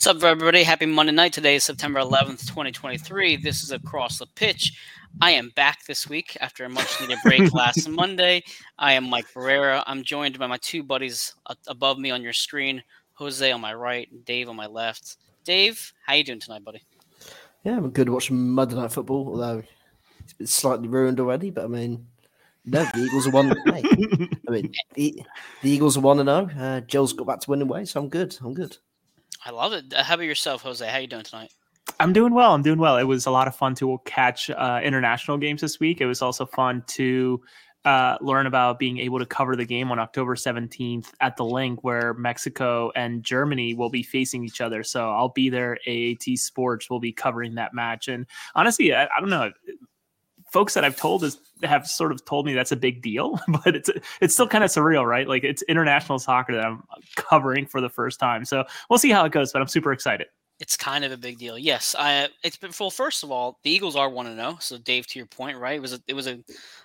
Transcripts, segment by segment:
What's up, everybody? Happy Monday night. Today is September 11th, 2023. This is Across the Pitch. I am back this week after a much needed break last Monday. I am Mike Pereira. I'm joined by my two buddies above me on your screen Jose on my right, Dave on my left. Dave, how you doing tonight, buddy? Yeah, I'm good watching Monday Night Football, although it's been slightly ruined already. But I mean, no, the Eagles are one. hey, I mean, the, the Eagles are one and zero. Oh. Uh, Joe's got back to winning ways, so I'm good. I'm good. I love it. How about yourself, Jose? How you doing tonight? I'm doing well. I'm doing well. It was a lot of fun to catch uh, international games this week. It was also fun to uh, learn about being able to cover the game on October 17th at the Linc where Mexico and Germany will be facing each other. So I'll be there. AAT Sports will be covering that match. And honestly, I, I don't know. Folks that I've told is have sort of told me that's a big deal, but it's it's still kind of surreal, right? Like it's international soccer that I'm covering for the first time. So we'll see how it goes, but I'm super excited. It's kind of a big deal. Yes, I. It's been well. First of all, the Eagles are one to zero. So, Dave, to your point, right? It was a, it was a,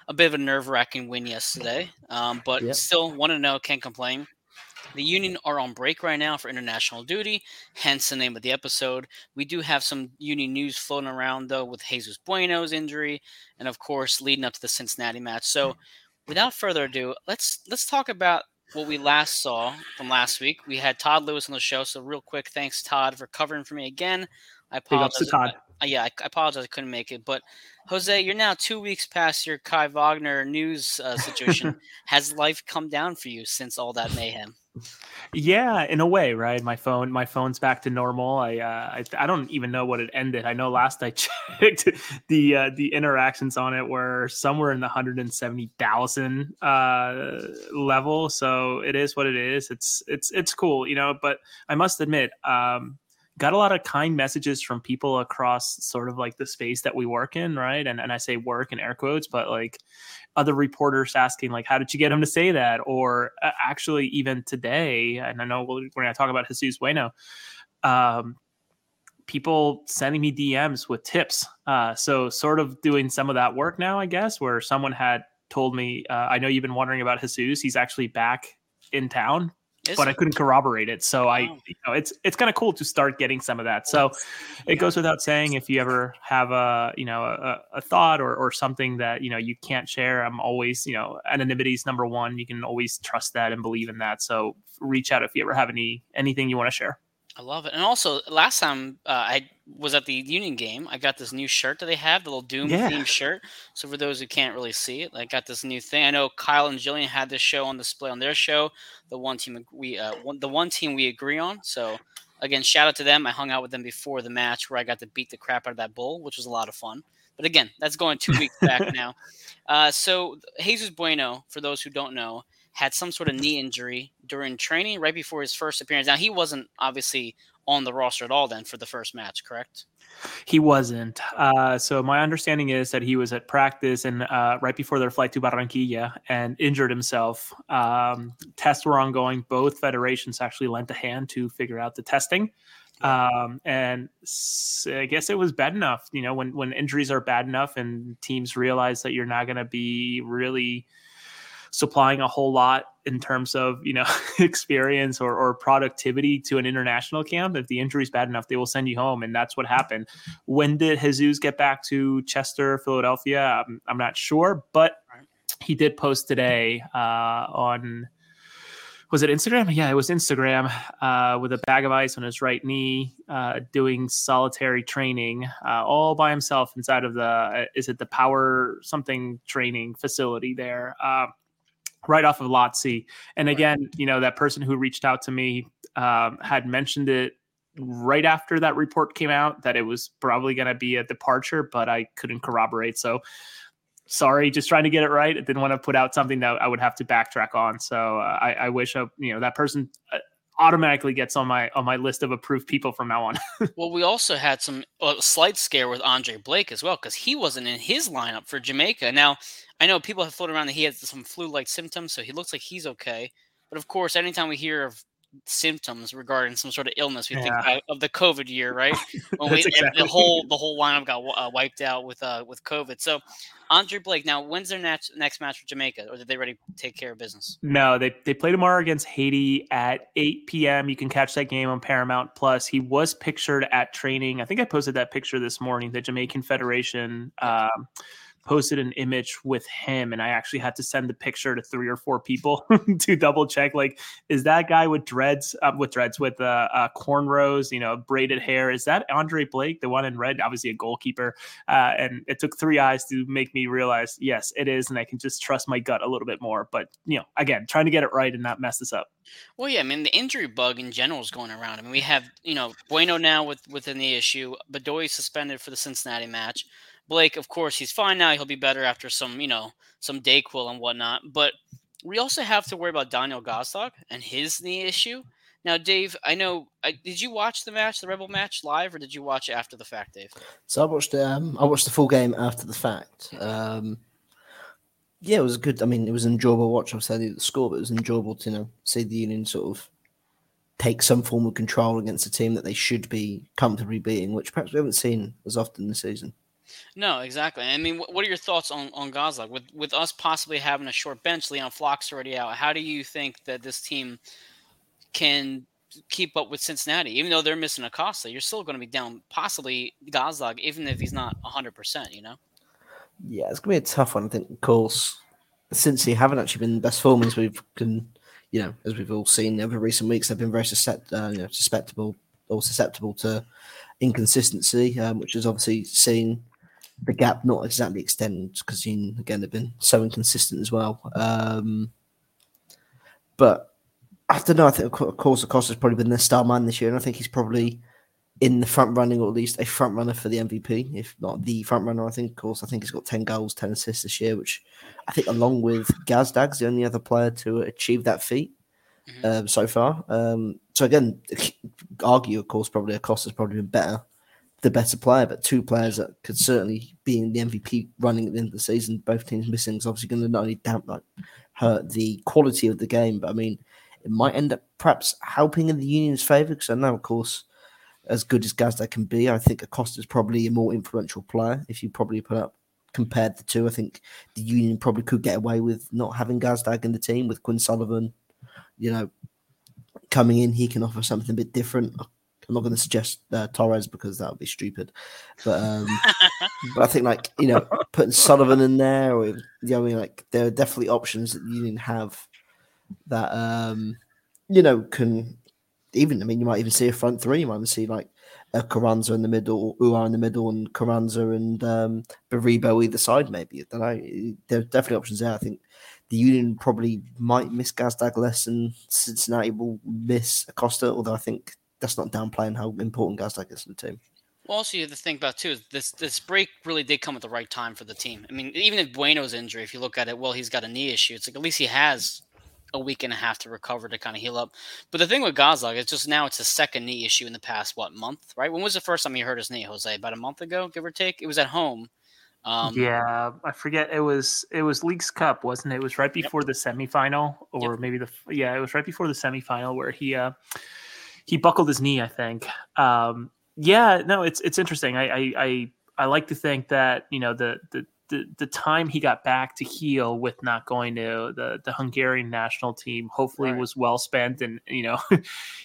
a bit of a nerve wracking win yesterday, um, but yep. still one to zero. Can't complain. The Union are on break right now for international duty, hence the name of the episode. We do have some Union news floating around though, with Jesus Bueno's injury, and of course leading up to the Cincinnati match. So, without further ado, let's let's talk about what we last saw from last week. We had Todd Lewis on the show. So real quick, thanks Todd for covering for me again. I apologize. Todd. I, yeah, I, I, apologize I couldn't make it. But Jose, you're now two weeks past your Kai Wagner news uh, situation. Has life come down for you since all that mayhem? Yeah, in a way, right? My phone, my phone's back to normal. I, uh, I, I don't even know what it ended. I know last I checked, the uh, the interactions on it were somewhere in the hundred and seventy thousand uh, level. So it is what it is. It's it's it's cool, you know. But I must admit, um, got a lot of kind messages from people across sort of like the space that we work in, right? And and I say work in air quotes, but like other reporters asking like, how did you get him to say that? Or uh, actually, even today, and I know we're going to talk about Jesus Bueno. Um, people sending me DMs with tips. Uh, so sort of doing some of that work now, I guess, where someone had told me, uh, I know you've been wondering about Jesus. He's actually back in town is but it? I couldn't corroborate it. So I, you know, it's it's kind of cool to start getting some of that. So it goes without saying if you ever have a, you know, a, a thought or, or something that you know you can't share, I'm always, you know, anonymity is number one. You can always trust that and believe in that. So reach out if you ever have any anything you want to share. I love it. And also, last time uh, I was at the Union game, I got this new shirt that they have, the little Doop yeah. themed shirt. So for those who can't really see it, I got this new thing. I know Kyle and Jillian had this show on display on their show. The one team we, uh, one, the one team we agree on. So again, shout out to them. I hung out with them before the match where I got to beat the crap out of that bull, which was a lot of fun. But again, that's going two weeks back now. Uh, so Jesus Bueno, for those who don't know, had some sort of knee injury during training right before his first appearance. Now he wasn't obviously on the roster at all then for the first match, correct? He wasn't. Uh, so my understanding is that he was at practice and uh, right before their flight to Barranquilla and injured himself. Um, tests were ongoing. Both federations actually lent a hand to figure out the testing. Um, and I guess it was bad enough. You know, when when injuries are bad enough and teams realize that you're not going to be really supplying a whole lot in terms of you know experience or, or productivity to an international camp if the injury is bad enough they will send you home and that's what happened when did jesus get back to chester philadelphia i'm, I'm not sure but he did post today uh, on was it Instagram? Yeah, it was Instagram uh, with a bag of ice on his right knee, uh, doing solitary training uh, all by himself inside of the uh, is it the power something training facility there. Right off of Lot C. And again, you know, that person who reached out to me um, had mentioned it right after that report came out that it was probably going to be a departure, but I couldn't corroborate. So sorry, just trying to get it right. I didn't want to put out something that I would have to backtrack on. So uh, I, I, wish, uh, you know, that person uh, automatically gets on my on my list of approved people from now on. well, we also had some slight scare with Andre Blake as well because he wasn't in his lineup for Jamaica. Now, I know people have floated around that he has some flu-like symptoms, so he looks like he's okay. But of course, anytime we hear of symptoms regarding some sort of illness. We yeah. think of the COVID year, right? When we, exactly. the whole the whole lineup got uh, wiped out with uh, with COVID. So Andre Blake. Now, when's their next next match with Jamaica, or did they already take care of business? No, they they play tomorrow against Haiti at 8 p.m. You can catch that game on Paramount Plus. He was pictured at training. I think I posted that picture this morning. The Jamaican Federation. Um, posted an image with him and I actually had to send the picture to three or four people to double check like is that guy with dreads uh, with dreads with uh, uh, cornrows you know braided hair is that Andre Blake the one in red obviously a goalkeeper uh, and it took three eyes to make me realize yes it is and I can just trust my gut a little bit more but you know again trying to get it right and not mess this up well, yeah, I mean the injury bug in general is going around. I mean we have you know Bueno now with within the issue, Bedoya suspended for the Cincinnati match. Blake, of course, he's fine now. He'll be better after some, you know, some Dayquil and whatnot. But we also have to worry about Daniel Gazdag and his knee issue. Now, Dave, I know. I, did you watch the match, the Rebel match, live, or did you watch it after the fact, Dave? So I watched. Um, I watched the full game after the fact. Um, yeah, it was good. I mean, it was an enjoyable watch. I've said the score, but it was enjoyable to you know see the Union sort of take some form of control against a team that they should be comfortably beating, which perhaps we haven't seen as often this season. No, exactly. I mean, what are your thoughts on on Gazdag with with us possibly having a short bench? Leon Flach's already out. How do you think that this team can keep up with Cincinnati, even though they're missing Acosta? You're still going to be down possibly Gazdag, even if he's not 100. percent You know. Yeah, it's to be a tough one. I think, of course, since he haven't actually been the best form as we've can, you know, as we've all seen over recent weeks, they've been very suscept- uh, you know, susceptible or susceptible to inconsistency, um, which is obviously seen the gap not exactly extended because again they've been so inconsistent as well. Um, but I don't know. I think of course Acosta's probably been their star man this year, and I think he's probably in the front running or at least a front runner for the MVP, if not the front runner. I think, of course, I think he's got ten goals, ten assists this year, which I think along with Gazdag's the only other player to achieve that feat. Mm-hmm. Um, so far, um, so again, argue, of course, probably Acosta's probably been better the better player, but two players that could certainly be in the MVP running at the end of the season. Both teams missing is obviously going to not only damp like hurt the quality of the game, but I mean, it might end up perhaps helping in the Union's favour because I know, of course, as good as Gazdag can be, I think Acosta is probably a more influential player. If you probably put up compared the two, I think the Union probably could get away with not having Gazdag in the team with Quinn Sullivan, you know, coming in. He can offer something a bit different. I'm not going to suggest uh, Torres because that would be stupid, but um, but I think like you know putting Sullivan in there, or you know, I mean, like there are definitely options that you didn't have that um, you know can even. I mean, you might even see a front three. You might even see like a Carranza in the middle, Uhre in the middle, and Carranza and um, Baribo either side. Maybe I don't know. There are definitely options there. I think the Union probably might miss Gazdag less and Cincinnati will miss Acosta, although I think that's not downplaying how important Gazdag is to the team. Well, also you have to think about too is this this break really did come at the right time for the team. I mean, even if Bueno's injury, if you look at it, well, he's got a knee issue. It's like at least he has a week and a half to recover to kind of heal up. But the thing with Gazdag is just now it's a second knee issue in the past what month, right? When was the first time he hurt his knee, Jose? About a month ago, give or take. It was at home. Um, yeah, I forget. It was it was Leagues Cup, wasn't it? It was right before yep. the semifinal, or yep. maybe the yeah, it was right before the semifinal where he uh he buckled his knee, I think. Um, yeah, no, it's it's interesting. I, I I I like to think that you know the the the, the time he got back to heal with not going to the, the Hungarian national team hopefully right. was well spent and you know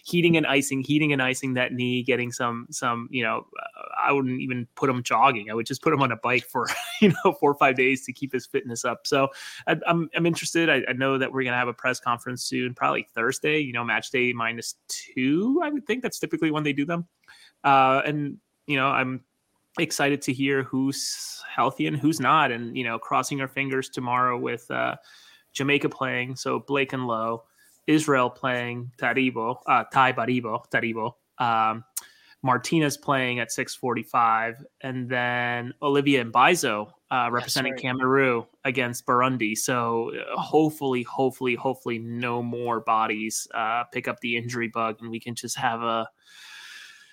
heating and icing heating and icing that knee getting some some you know uh, I wouldn't even put him jogging. I would just put him on a bike for you know four or five days to keep his fitness up. So I, am I'm, I'm interested. I, I know that we're gonna have a press conference soon probably Thursday you know match day minus two I would think. That's typically when they do them. Uh, and you know I'm excited to hear who's healthy and who's not. And, you know, crossing our fingers tomorrow with uh, Jamaica playing. So Blake and Lowe, Israel playing Taribo, uh, Tai Baribo, Taribo. Um, Martinez playing at 645, and then Olivier Mbaizo uh, representing right. Cameroon against Burundi. So uh, hopefully, hopefully, hopefully, no more bodies uh, pick up the injury bug, and we can just have a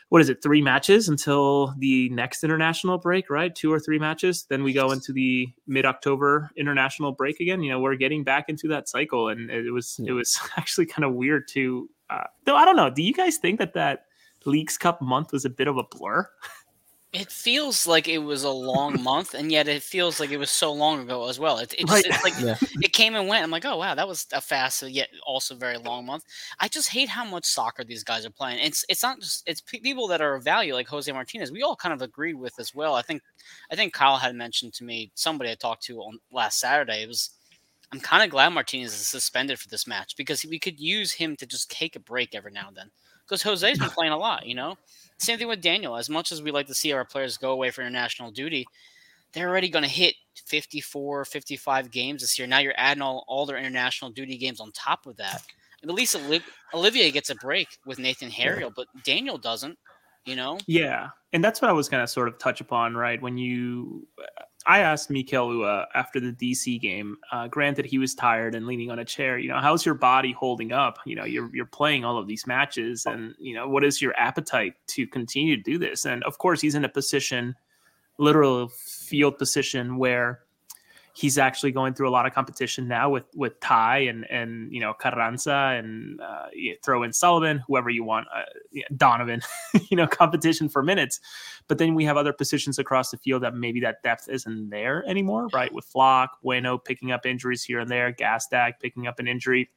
what is it three matches until the next international break right two or three matches then we go into the mid-october international break again you know we're getting back into that cycle and it was it was actually kind of weird to uh, though I don't know. Do you guys think that that Leagues Cup month was a bit of a blur? It feels like it was a long month, and yet it feels like it was so long ago as well. It, it just, right. it's like yeah. it came and went. I'm like, oh wow, that was a fast, yet also very long month. I just hate how much soccer these guys are playing. It's it's not just it's people that are of value like Jose Martinez. We all kind of agreed with as well. I think I think Kyle had mentioned to me somebody I talked to on last Saturday. It was I'm kind of glad Martinez is suspended for this match because we could use him to just take a break every now and then. Because Jose's been playing a lot, you know. Same thing with Daniel. As much as we like to see our players go away for international duty, they're already going to hit 54, 55 games this year. Now you're adding all, all their international duty games on top of that. And at least Olivier gets a break with Nathan Harriel, but Daniel doesn't, you know? Yeah. And that's what I was going to sort of touch upon, right? When you I asked Mikel Uhre after the DC game. Uh, granted, he was tired and leaning on a chair. You know, how's your body holding up? You know, you're you're playing all of these matches, and you know, what is your appetite to continue to do this? And of course, he's in a position, literal field position, where he's actually going through a lot of competition now with with Ty and and you know Carranza and uh, throw in Sullivan, whoever you want, uh, Donovan, you know, competition for minutes. But then we have other positions across the field that maybe that depth isn't there anymore, right? With Flach, Bueno picking up injuries here and there, Gazdag picking up an injury.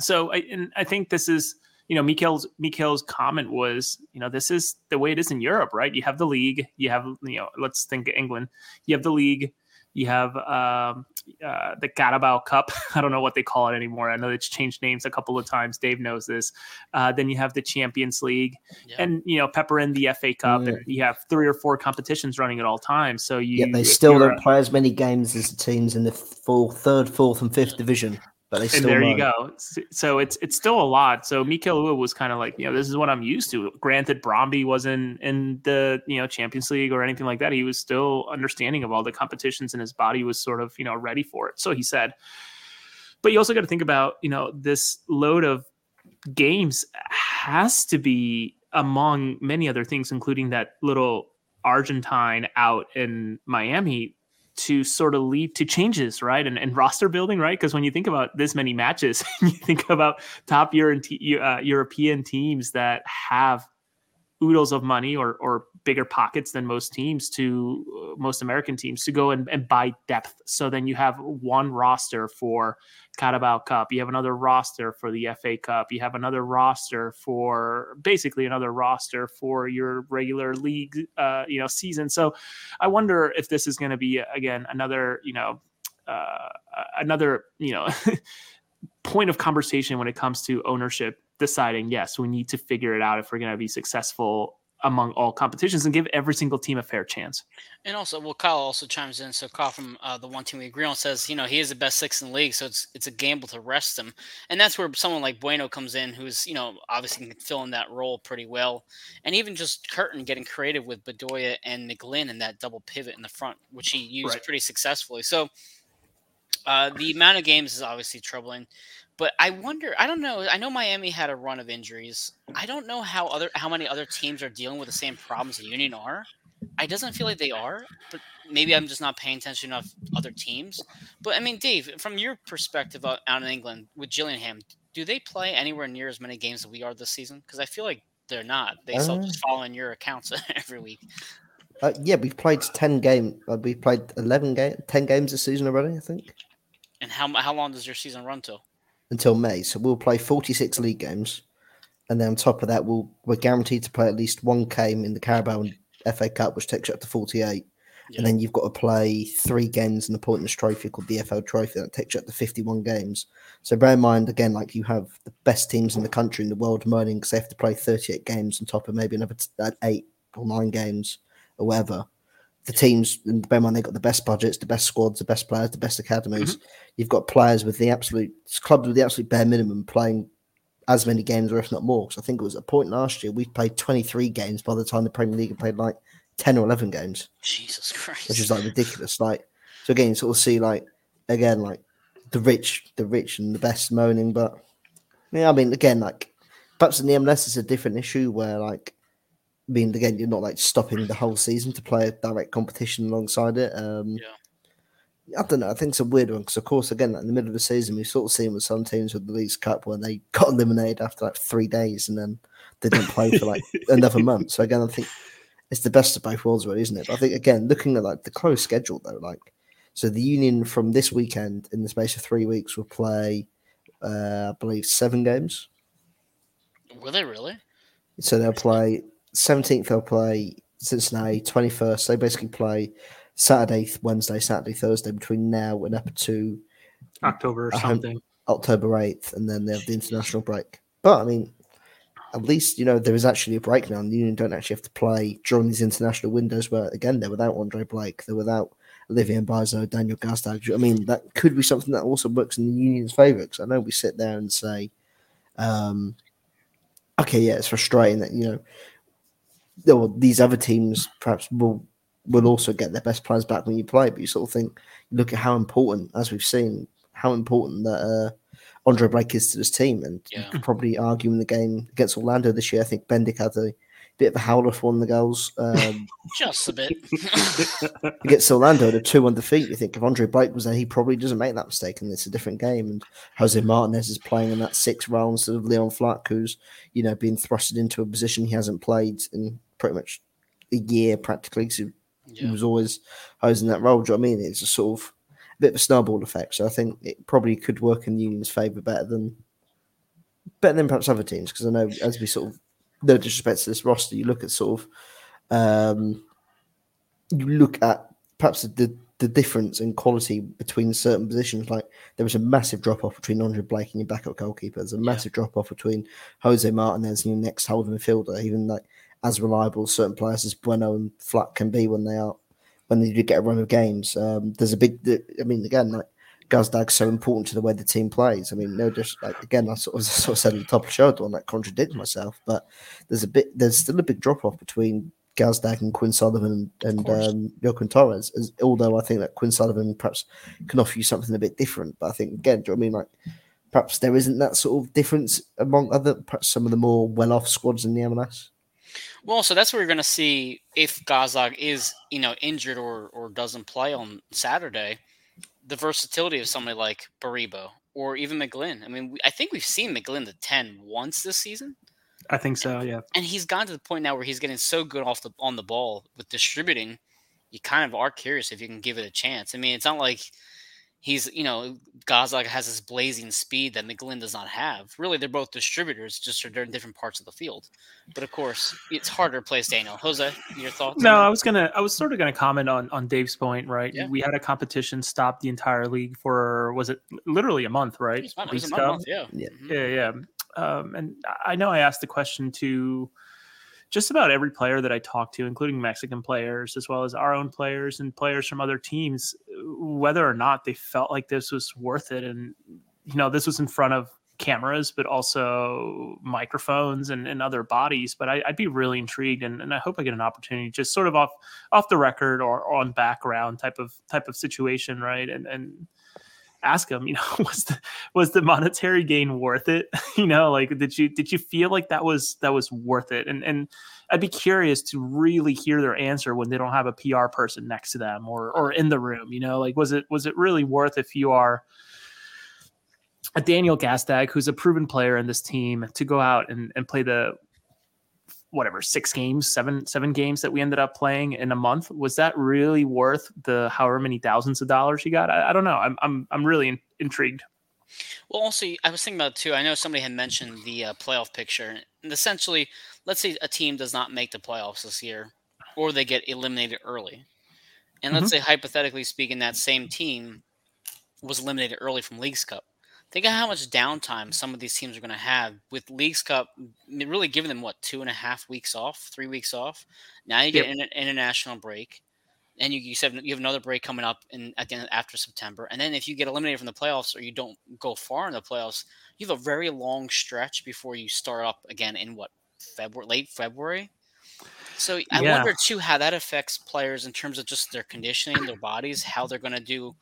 So I and I think this is you know, Mikel's Mikel's comment was, you know, this is the way it is in Europe, right? You have the league, you have, you know, let's think England, you have the league, you have um, uh, the Carabao Cup. I don't know what they call it anymore. I know it's changed names a couple of times. Dave knows this. Uh, then you have the Champions League, yeah. and you know pepper in the FA Cup, yeah. and you have three or four competitions running at all times. So you, yeah, they still don't play as many games as the teams in the full third, fourth, and fifth division. But they and there you go. So it's it's still a lot. So Mikel was kind of like, you know, this is what I'm used to. Granted, Brøndby wasn't in the you know Champions League or anything like that. He was still understanding of all the competitions, and his body was sort of you know ready for it. So he said. But you also got to think about you know this load of games has to be among many other things, including that little Argentine out in Miami to sort of lead to changes, right? And, and roster building, right? Because when you think about this many matches, you think about top uh, European teams that have oodles of money or or bigger pockets than most teams to uh, most American teams to go and, and buy depth. So then you have one roster for Carabao Cup, you have another roster for the FA Cup, you have another roster for basically another roster for your regular league uh, you know season. So I wonder if this is going to be again another you know uh, another you know point of conversation when it comes to ownership deciding, yes, we need to figure it out if we're going to be successful among all competitions and give every single team a fair chance. And also, well, Kyle also chimes in. So Kyle from uh, the one team we agree on says, you know, he is the best six in the league, so it's it's a gamble to rest him, and that's where someone like Bueno comes in, who's you know obviously can fill in that role pretty well, and even just Curtin getting creative with Bedoya and McGlynn in that double pivot in the front, which he used right. pretty successfully. So. Uh, the amount of games is obviously troubling. But I wonder. I don't know. I know Miami had a run of injuries. I don't know how other how many other teams are dealing with the same problems the Union are. I doesn't feel like they are, but maybe I'm just not paying attention enough other teams. But I mean, Dave, from your perspective out, in England with Gillingham, do they play anywhere near as many games as we are this season? Because I feel like they're not. They still just uh. follow in your accounts every week. Uh, yeah, we've played ten game. Uh, we've played eleven game, ten games this season already. I think. And how how long does your season run till? Until May. So we'll play 46 league games. And then on top of that, we'll, we're guaranteed to play at least one game in the Carabao and FA Cup, which takes you up to 48. Yeah. And then you've got to play three games in the Pointless Trophy called the EFL Trophy. That takes you up to 51 games. So bear in mind, again, like you have the best teams in the country in the world moaning because they have to play 38 games on top of maybe another uh, eight or nine games or whatever the teams, in mind, they've got the best budgets, the best squads, the best players, the best academies. Mm-hmm. You've got players with the absolute clubs with the absolute bare minimum playing as many games, or if not more. So I think it was a point last year we played 23 games by the time the Premier League had played like 10 or 11 games. Jesus Christ. Which is like ridiculous. Like, so again, you sort of see like, again, like the rich, the rich and the best moaning. But yeah, I mean, again, like perhaps in the MLS, it's a different issue where like mean, again, you're not like stopping the whole season to play a direct competition alongside it. Um, yeah. I don't know. I think it's a weird one because, of course, again, in the middle of the season, we've sort of seen with some teams with the Leagues Cup where they got eliminated after like three days and then they didn't play for like another month. So again, I think it's the best of both worlds, really, isn't it? But I think again, looking at like the close schedule though, like so the Union from this weekend in the space of three weeks will play, uh, I believe, seven games. Will they really? So they'll play seventeenth. They'll play Cincinnati. Twenty first. They basically play Saturday, Wednesday, Saturday, Thursday between now and up to October or something. October 8th, and then they have the international break. But I mean, at least, you know, there is actually a break now, and the Union don't actually have to play during these international windows where, again, they're without Andre Blake, they're without Olivier Mbaizo, Daniel Gazdag. I mean, that could be something that also works in the Union's favour, because I know we sit there and say, um, okay, yeah, it's frustrating that, you know, well, these other teams perhaps will will also get their best players back when you play. But you sort of think, look at how important, as we've seen, how important that uh, Andre Blake is to this team. And yeah. you could probably argue in the game against Orlando this year. I think Bendik had a bit of a howler for one of the goals. Um, Just a bit. against Orlando, the two on defeat. You think if Andre Blake was there, he probably doesn't make that mistake, and it's a different game. And Jose Martinez is playing in that six rounds of Leon Flach, who's you know being thrusted into a position he hasn't played in pretty much a year practically. So yeah. He was always hosing that role. Do you know I mean? It's a sort of a bit of a snowball effect. So I think it probably could work in the Union's favour better than better than perhaps other teams. Because I know as we sort of no disrespect to this roster, you look at sort of um, you look at perhaps the the difference in quality between certain positions. Like there was a massive drop off between Andre Blake and your backup goalkeeper. There's a massive yeah. drop off between Jose Martinez and your next holding midfielder. Even like as reliable certain players as Bueno and Flach can be when they are when they do get a run of games. Um, there's a big, I mean, again, like Gazdag's so important to the way the team plays. I mean, no, just like again, I sort of, sort of said at the top of the show, I don't like contradict myself, but there's a bit, there's still a big drop off between Gazdag and Quinn Sullivan and, and um, Joaquin Torres. As, although I think that Quinn Sullivan perhaps can offer you something a bit different, but I think again, do you know I mean like? Perhaps there isn't that sort of difference among other, perhaps some of the more well-off squads in the MLS. Well, so that's where you're going to see if Gazdag is, you know, injured or or doesn't play on Saturday, the versatility of somebody like Baribo or even McGlynn. I mean, we, I think we've seen McGlynn the ten once this season. I think so, yeah. And he's gotten to the point now where he's getting so good off the on the ball with distributing. You kind of are curious if you can give it a chance. I mean, it's not like he's you know Gazdag has this blazing speed that McGlynn does not have. Really, they're both distributors, just they're in different parts of the field. But of course, it's harder to place Daniel. Jose, your thoughts? No, I was gonna, I was sort of gonna comment on on Dave's point. Right, yeah. we had a competition stop the entire league for was it literally a month, right? It was, a month, yeah, yeah, yeah, yeah. Um, and I know I asked the question to just about every player that I talked to, including Mexican players, as well as our own players and players from other teams, whether or not they felt like this was worth it. And, you know, this was in front of cameras, but also microphones and, and other bodies. But I, would be really intrigued, and, and I hope I get an opportunity, just sort of off off the record or on background type of type of situation, right? And and ask him, you know, was the was the monetary gain worth it? you know, like did you did you feel like that was that was worth it? And and I'd be curious to really hear their answer when they don't have a PR person next to them or or in the room. You know, like was it was it really worth if you are a Daniel Gazdag, who's a proven player in this team, to go out and, and play the whatever six games, seven seven games that we ended up playing in a month. Was that really worth the however many thousands of dollars you got? I, I don't know. I'm I'm I'm really in, intrigued. Well, also, I was thinking about it too. I know somebody had mentioned the uh, playoff picture, and essentially, let's say a team does not make the playoffs this year, or they get eliminated early, and let's mm-hmm. say hypothetically speaking, that same team was eliminated early from Leagues Cup. Think of how much downtime some of these teams are going to have with Leagues Cup, really giving them what two and a half weeks off, three weeks off. Now you get yep. an international break, and you you have, you have another break coming up in at the end after September, and then if you get eliminated from the playoffs or you don't go far in the playoffs, you have a very long stretch before you start up again in what February, late February. So I yeah. wonder too how that affects players in terms of just their conditioning, their bodies, how they're going to do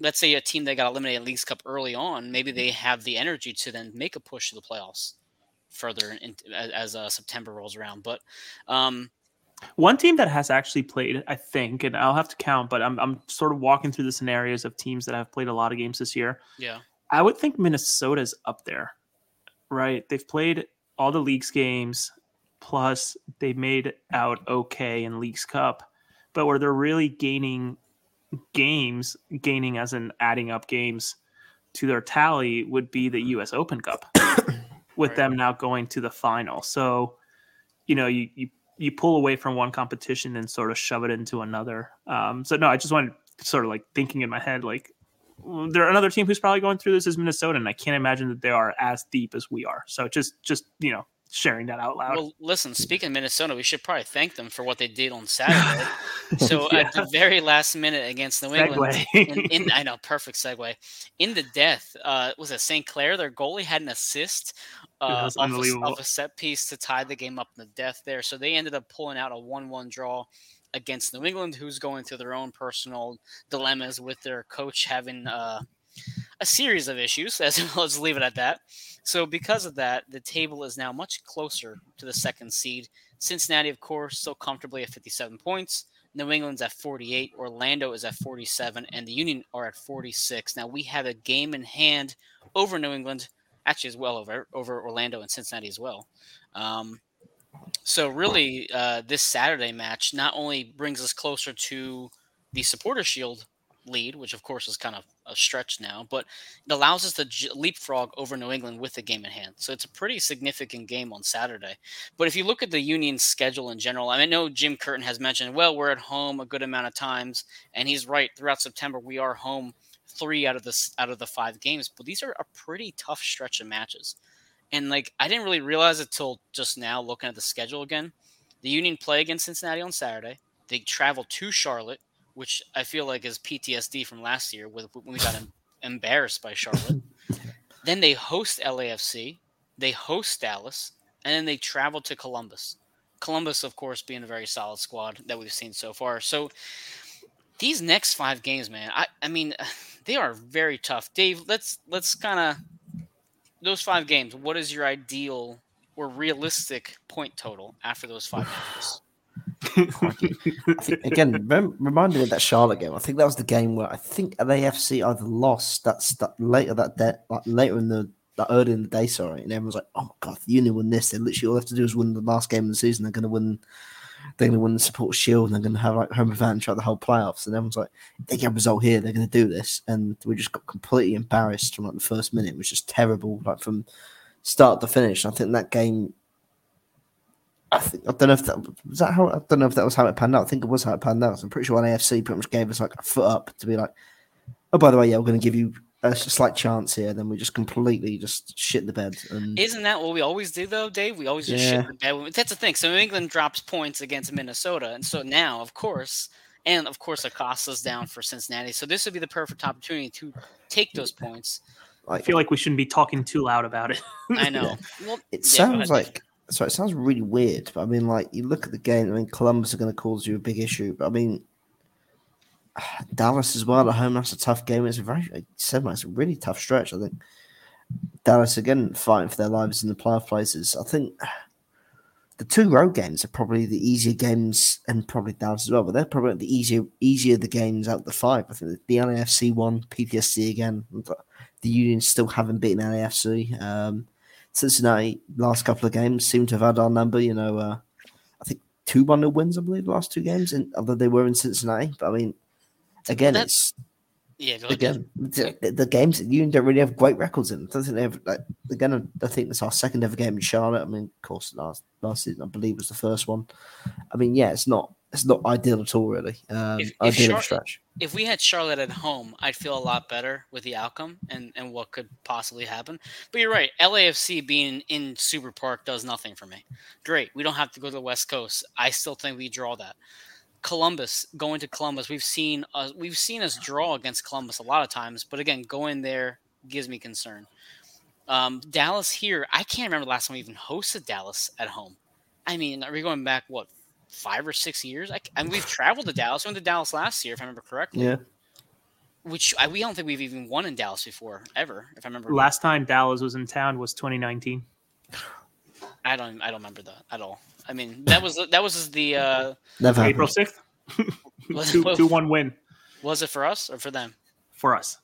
let's say a team that got eliminated in Leagues Cup early on, maybe they have the energy to then make a push to the playoffs further in, as, as uh, September rolls around. But um, One team that has actually played, I think, and I'll have to count, but I'm I'm sort of walking through the scenarios of teams that have played a lot of games this year. Yeah. I would think Minnesota's up there. Right? They've played all the leagues games, plus they made out okay in Leagues Cup. But where they're really gaining games, gaining as in adding up games to their tally would be the US Open Cup. with right. them now going to the final. So, you know, you, you you pull away from one competition and sort of shove it into another. Um, so no, I just wanted sort of like thinking in my head, like there another team who's probably going through this is Minnesota, and I can't imagine that they are as deep as we are. So just just you know sharing that out loud. Well, listen, speaking of Minnesota, we should probably thank them for what they did on Saturday. so yeah. at the very last minute against New England, in, in, I know, perfect segue. In the death, uh, was it St. Clair? Their goalie had an assist uh, off, a, off a set piece to tie the game up in the death there. So they ended up pulling out a one-one draw against New England, who's going through their own personal dilemmas with their coach having uh, a series of issues. As let's leave it at that. So because of that, the table is now much closer to the second seed. Cincinnati, of course, still comfortably at 57 points. New England's at 48, Orlando is at 47, and the Union are at 46. Now we have a game in hand over New England, actually as well over over Orlando and Cincinnati as well. Um, so really, uh, this Saturday match not only brings us closer to the Supporter Shield lead, which of course is kind of a stretch now, but it allows us to j- leapfrog over New England with the game in hand. So it's a pretty significant game on Saturday. But if you look at the Union's schedule in general, I, mean, I know Jim Curtin has mentioned, well, we're at home a good amount of times, and he's right. Throughout September, we are home three out of the out of the five games, but these are a pretty tough stretch of matches. And like I didn't really realize it till just now looking at the schedule again. The Union play against Cincinnati on Saturday. They travel to Charlotte which I feel like is PTSD from last year with when we got em- embarrassed by Charlotte. then they host LAFC, they host Dallas, and then they travel to Columbus. Columbus, of course, being a very solid squad that we've seen so far. So these next five games, man, I, I mean, they are very tough. Dave, let's let's kind of those five games. What is your ideal or realistic point total after those five games? Again, rem- reminded me of that Charlotte game. I think that was the game where I think LAFC either lost that's that later that day, like later in the that early in the day, sorry, and everyone's like, "Oh my god, the Union won this." They literally all have to do is win the last game of the season. They're going to win. They're going to win the support shield. and They're going to have like home advantage throughout the whole playoffs. And everyone's like, "They get a result here. They're going to do this." And we just got completely embarrassed from like the first minute. Was just terrible, like from start to finish. I think that game I think I don't know if that was that how I don't know if that was how it panned out. I think it was how it panned out. So I'm pretty sure AFC pretty much gave us like a foot up to be like, oh by the way, yeah, we're going to give you a slight chance here. Then we just completely just shit the bed. And... Isn't that what we always do though, Dave? We always just yeah. shit the bed. That's the thing. So England drops points against Minnesota, and so now, of course, and of course, Acosta's down for Cincinnati. So this would be the perfect opportunity to take those points. I feel like we shouldn't be talking too loud about it. I know. Yeah. Well, it yeah, sounds like so it sounds really weird, but I mean, like you look at the game. I mean, Columbus are going to cause you a big issue, but I mean, Dallas as well at home. That's a tough game. It's a very semi. It's a really tough stretch. I think Dallas again fighting for their lives in the playoff places. I think the two road games are probably the easier games, and probably Dallas as well. But they're probably the easier easier the games out the five. I think the LAFC one, PTSD again. The Union still haven't beaten LAFC. Um, Cincinnati last couple of games seem to have had our number. You know, uh, I think two one nil wins, I believe, the last two games, and although they were in Cincinnati. But I mean, again, That's, it's yeah, again the, the, games you don't really have great records in. I don't think they have like again. I think it's our second ever game in Charlotte. I mean, of course, last last season I believe was the first one. I mean, yeah, it's not it's not ideal at all, really. Um, if, if ideal Char- stretch. If we had Charlotte at home, I'd feel a lot better with the outcome and, and what could possibly happen. But you're right. LAFC being in Subaru Park does nothing for me. Great. We don't have to go to the West Coast. I still think we draw that. Columbus going to Columbus, we've seen uh, we've seen us draw against Columbus a lot of times, but again, going there gives me concern. Um, Dallas here, I can't remember the last time we even hosted Dallas at home. I mean, are we going back what five or six years. I, I mean, we've traveled to Dallas. We went to Dallas last year, if I remember correctly. Yeah. Which I, we don't think we've even won in Dallas before, ever. If I remember. Last time Dallas was in town was 2019. I don't. I don't remember that at all. I mean, that was that was the uh, Never April happened. sixth. two, two one win Was it for us or for them? for us.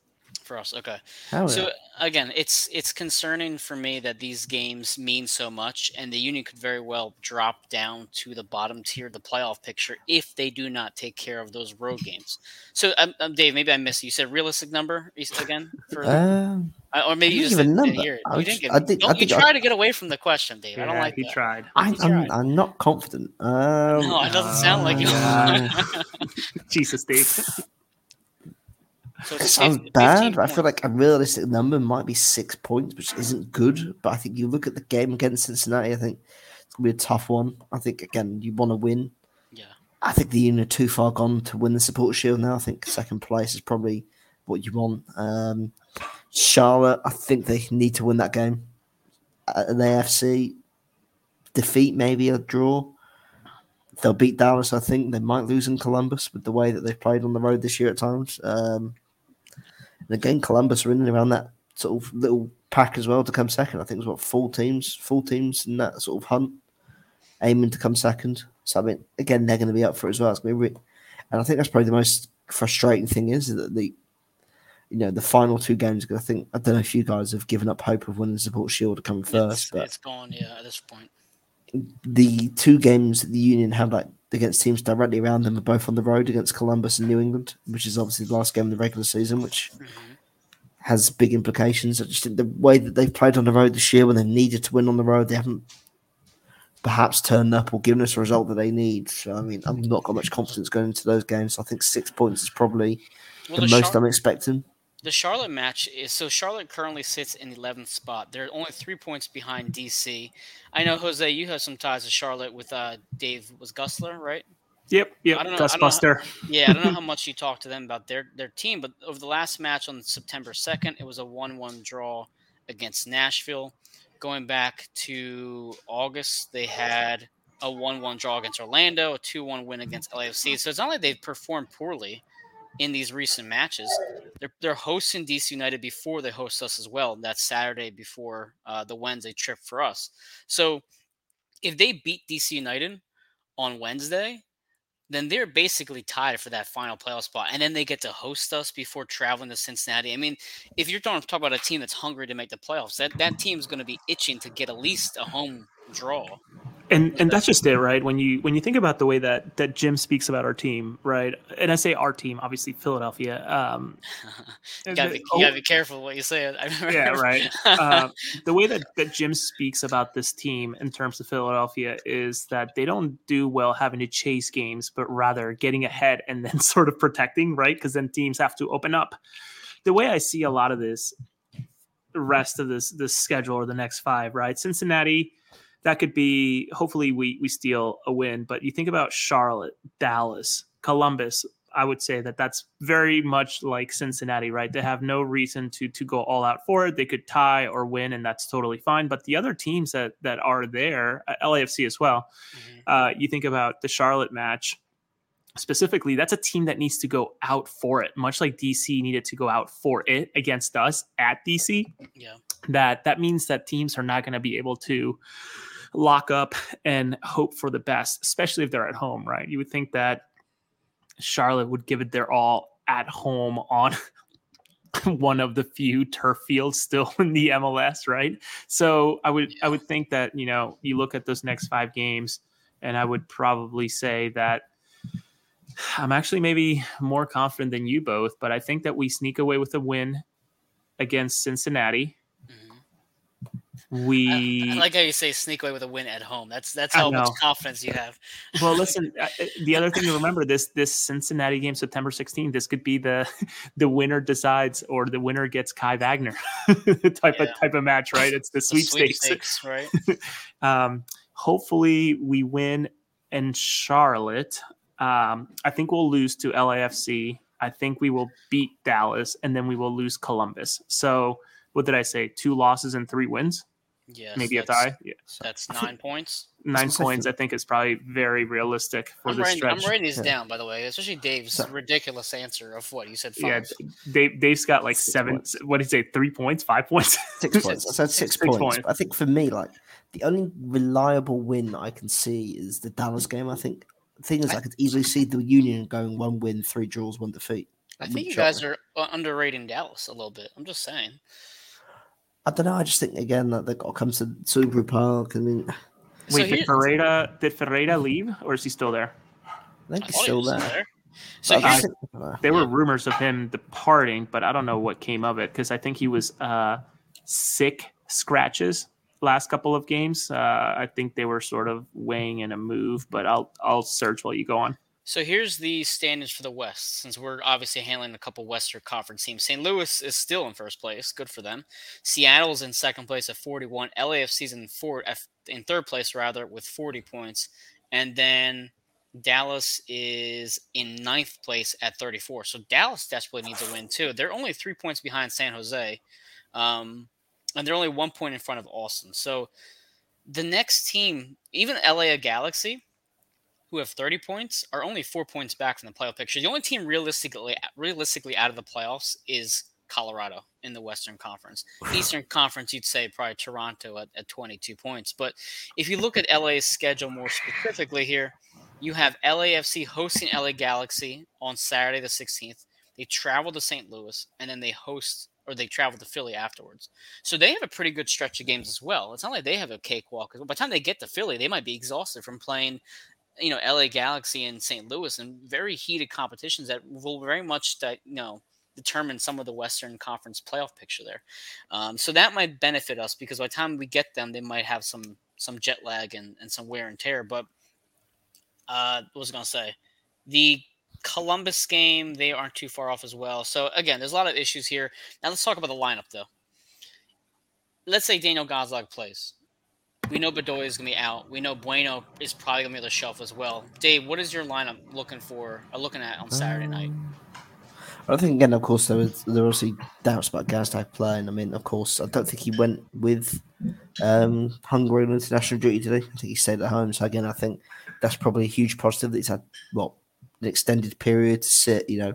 For us, okay. Hell So yeah. again, it's it's concerning for me that these games mean so much, and the Union could very well drop down to the bottom tier of the playoff picture if they do not take care of those road games. So, um, um, Dave, maybe I missed. it. You said realistic number again, for, Um, uh, or maybe you just didn't give a didn't, didn't hear it. I You didn't just- get. I think- I you think I- try to get away from the question, Dave. I don't like he that. tried. I, He I'm, tried. I'm not confident. Um, No, it doesn't sound like you. uh, Jesus, Dave. so It sounds 15 bad. but I feel like a realistic number might be six points, which isn't good. But I think you look at the game against Cincinnati. I think it's gonna be a tough one. I think again you want to win. Yeah. I think the Union are too far gone to win the support shield now. I think second place is probably what you want. Um, Charlotte, I think they need to win that game. Uh, the AFC defeat, maybe a draw. They'll beat Dallas. I think they might lose in Columbus with the way that they've played on the road this year at times. Um, and again, Columbus are in and around that sort of little pack as well to come second. I think it's what four teams, four teams in that sort of hunt, aiming to come second. So I mean, again, they're going to be up for it as well. It's going to be, re- and I think that's probably the most frustrating thing is that the, you know, the final two games. I think I don't know if you guys have given up hope of winning the support shield to come first, It's, but it's gone. Yeah, at this point. the two games that the Union have like against teams directly around them are both on the road against Columbus and New England, which is obviously the last game of the regular season, which Mhm. has big implications. I just think the way that they've played on the road this year when they needed to win on the road, they haven't perhaps turned up or given us a result that they need. So I mean, I've not got much confidence going into those games. I think six points is probably Well, the the most Char- I'm expecting. The Charlotte match is so Charlotte currently sits in the 11th spot. They're only three points behind DC. I know Jose, you have some ties to Charlotte with uh, Dave was Gusler, right? Yep, yep. I don't know- I don't know- Dustbuster. Yeah, I don't know how much you talked to them about their their team, but over the last match on September 2nd, it was a 1-1 draw against Nashville. Going back to August, they had a 1-1 draw against Orlando, a 2-1 win against LAFC. So it's not like they've performed poorly in these recent matches. They're, they're hosting DC United before they host us as well. That's Saturday before uh, the Wednesday trip for us. So if they beat DC United on Wednesday, then they're basically tied for that final playoff spot. And then they get to host us before traveling to Cincinnati. I mean, if you're talking talk about a team that's hungry to make the playoffs, that, that team's going to be itching to get at least a home draw. And and that's just it right? When you when you think about the way that that jim speaks about our team right? And i say our team obviously philadelphia um you gotta, be, you gotta be careful what you say. yeah right. Uh, the way that that jim speaks about this team in terms of philadelphia is that they don't do well having to chase games but rather getting ahead and then sort of protecting right? Because then teams have to open up. The way i see a lot of this the rest of this this schedule or the next five right? Cincinnati that could be hopefully we we steal a win. But you think about charlotte dallas columbus i would say that that's very much like cincinnati right? They have no reason to to go all out for it. They could tie or win and that's totally fine. But the other teams that that are there uh, lafc as well Mhm. uh, you think about the charlotte match specifically that's a team that needs to go out for it much like dc needed to go out for it against us at dc Yeah. that that means that teams are not going to be able to lock up and hope for the best, especially if they're at home, right? You would think that Charlotte would give it their all at home on one of the few turf fields still in the MLS, right? So I would I would think that, you know, you look at those next 5 games and I would probably say that I'm actually maybe more confident than you both, but I think that we sneak away with a win against Cincinnati. We I, I like how you say sneak away with a win at home. That's that's how much confidence you have. well listen the other thing to remember this this cincinnati game september 16th this could be the the winner decides or the winner gets kai wagner type Yeah. of type of match right it's the The sweepstakes sweepstakes, right? um hopefully we win in charlotte um i think we'll lose to lafc i think we will beat dallas and then we will lose columbus so what did i say two losses and three wins Yes. maybe a tie yeah. That's nine points. nine points i think is probably very realistic for I'm this writing, I'm writing these Yeah. down, by the way, especially Dave's So- ridiculous answer of what you said. Yeah, Dave, Dave's got like Six seven. points. What did he say? Three points? Five points? Six points. I said six, Six points. points. I think for me, like the only reliable win I can see is the Dallas game. I think the thing is, I, I could easily see the Union going one win, three draws, one defeat. I think you guys are uh, underrating Dallas a little bit. I'm just saying. I don't know. I just think again that they've got to come to Subaru Park. I mean, wait, so did Ferreira did Ferreira leave, or is he still there? I think I he's still he there. there. So I, there were rumors of him departing, but I don't know what came of it because I think he was uh, sick scratches last couple of games. Uh, I think they were sort of weighing in a move, but I'll I'll search while you go on. So here's the standings for the West, since we're obviously handling a couple Western Conference teams. St. Louis is still in first place, good for them. Seattle's in second place at 41. LAFC's in four, in third place rather, with 40 points, and then Dallas is in ninth place at 34. So Dallas desperately needs a win too. They're only three points behind San Jose, um, and they're only one point in front of Austin. So the next team, even LA Galaxy who have 30 points, are only four points back from the playoff picture. The only team realistically realistically out of the playoffs is Colorado in the Western Conference. Eastern Conference, you'd say probably Toronto at, at 22 points. But if you look at LA's schedule more specifically here, you have LAFC hosting LA Galaxy on Saturday the 16th. They travel to St. Louis and then they host or they travel to Philly afterwards. So they have a pretty good stretch of games as well. It's not like they have a cakewalk. By the time they get to Philly, they might be exhausted from playing you know LA Galaxy and St. Louis and very heated competitions that will very much that you know determine some of the Western Conference playoff picture there. Um, so that might benefit us because by the time we get them, they might have some some jet lag and, and some wear and tear. But uh, what was going to say? The Columbus game, they aren't too far off as well. So again, there's a lot of issues here. Now let's talk about the lineup though. Let's say Daniel Gazdag plays. We know Bedoya is going to be out. We know Bueno is probably going to be on the shelf as well. Dave, what is your lineup looking for or looking at on Saturday night? Um, I think again, of course, there was there were obviously doubts about Gazdag playing. I mean, of course, I don't think he went with um, Hungary on international duty today. I think he stayed at home. So again, I think that's probably a huge positive that he's had what an extended period to sit, you know,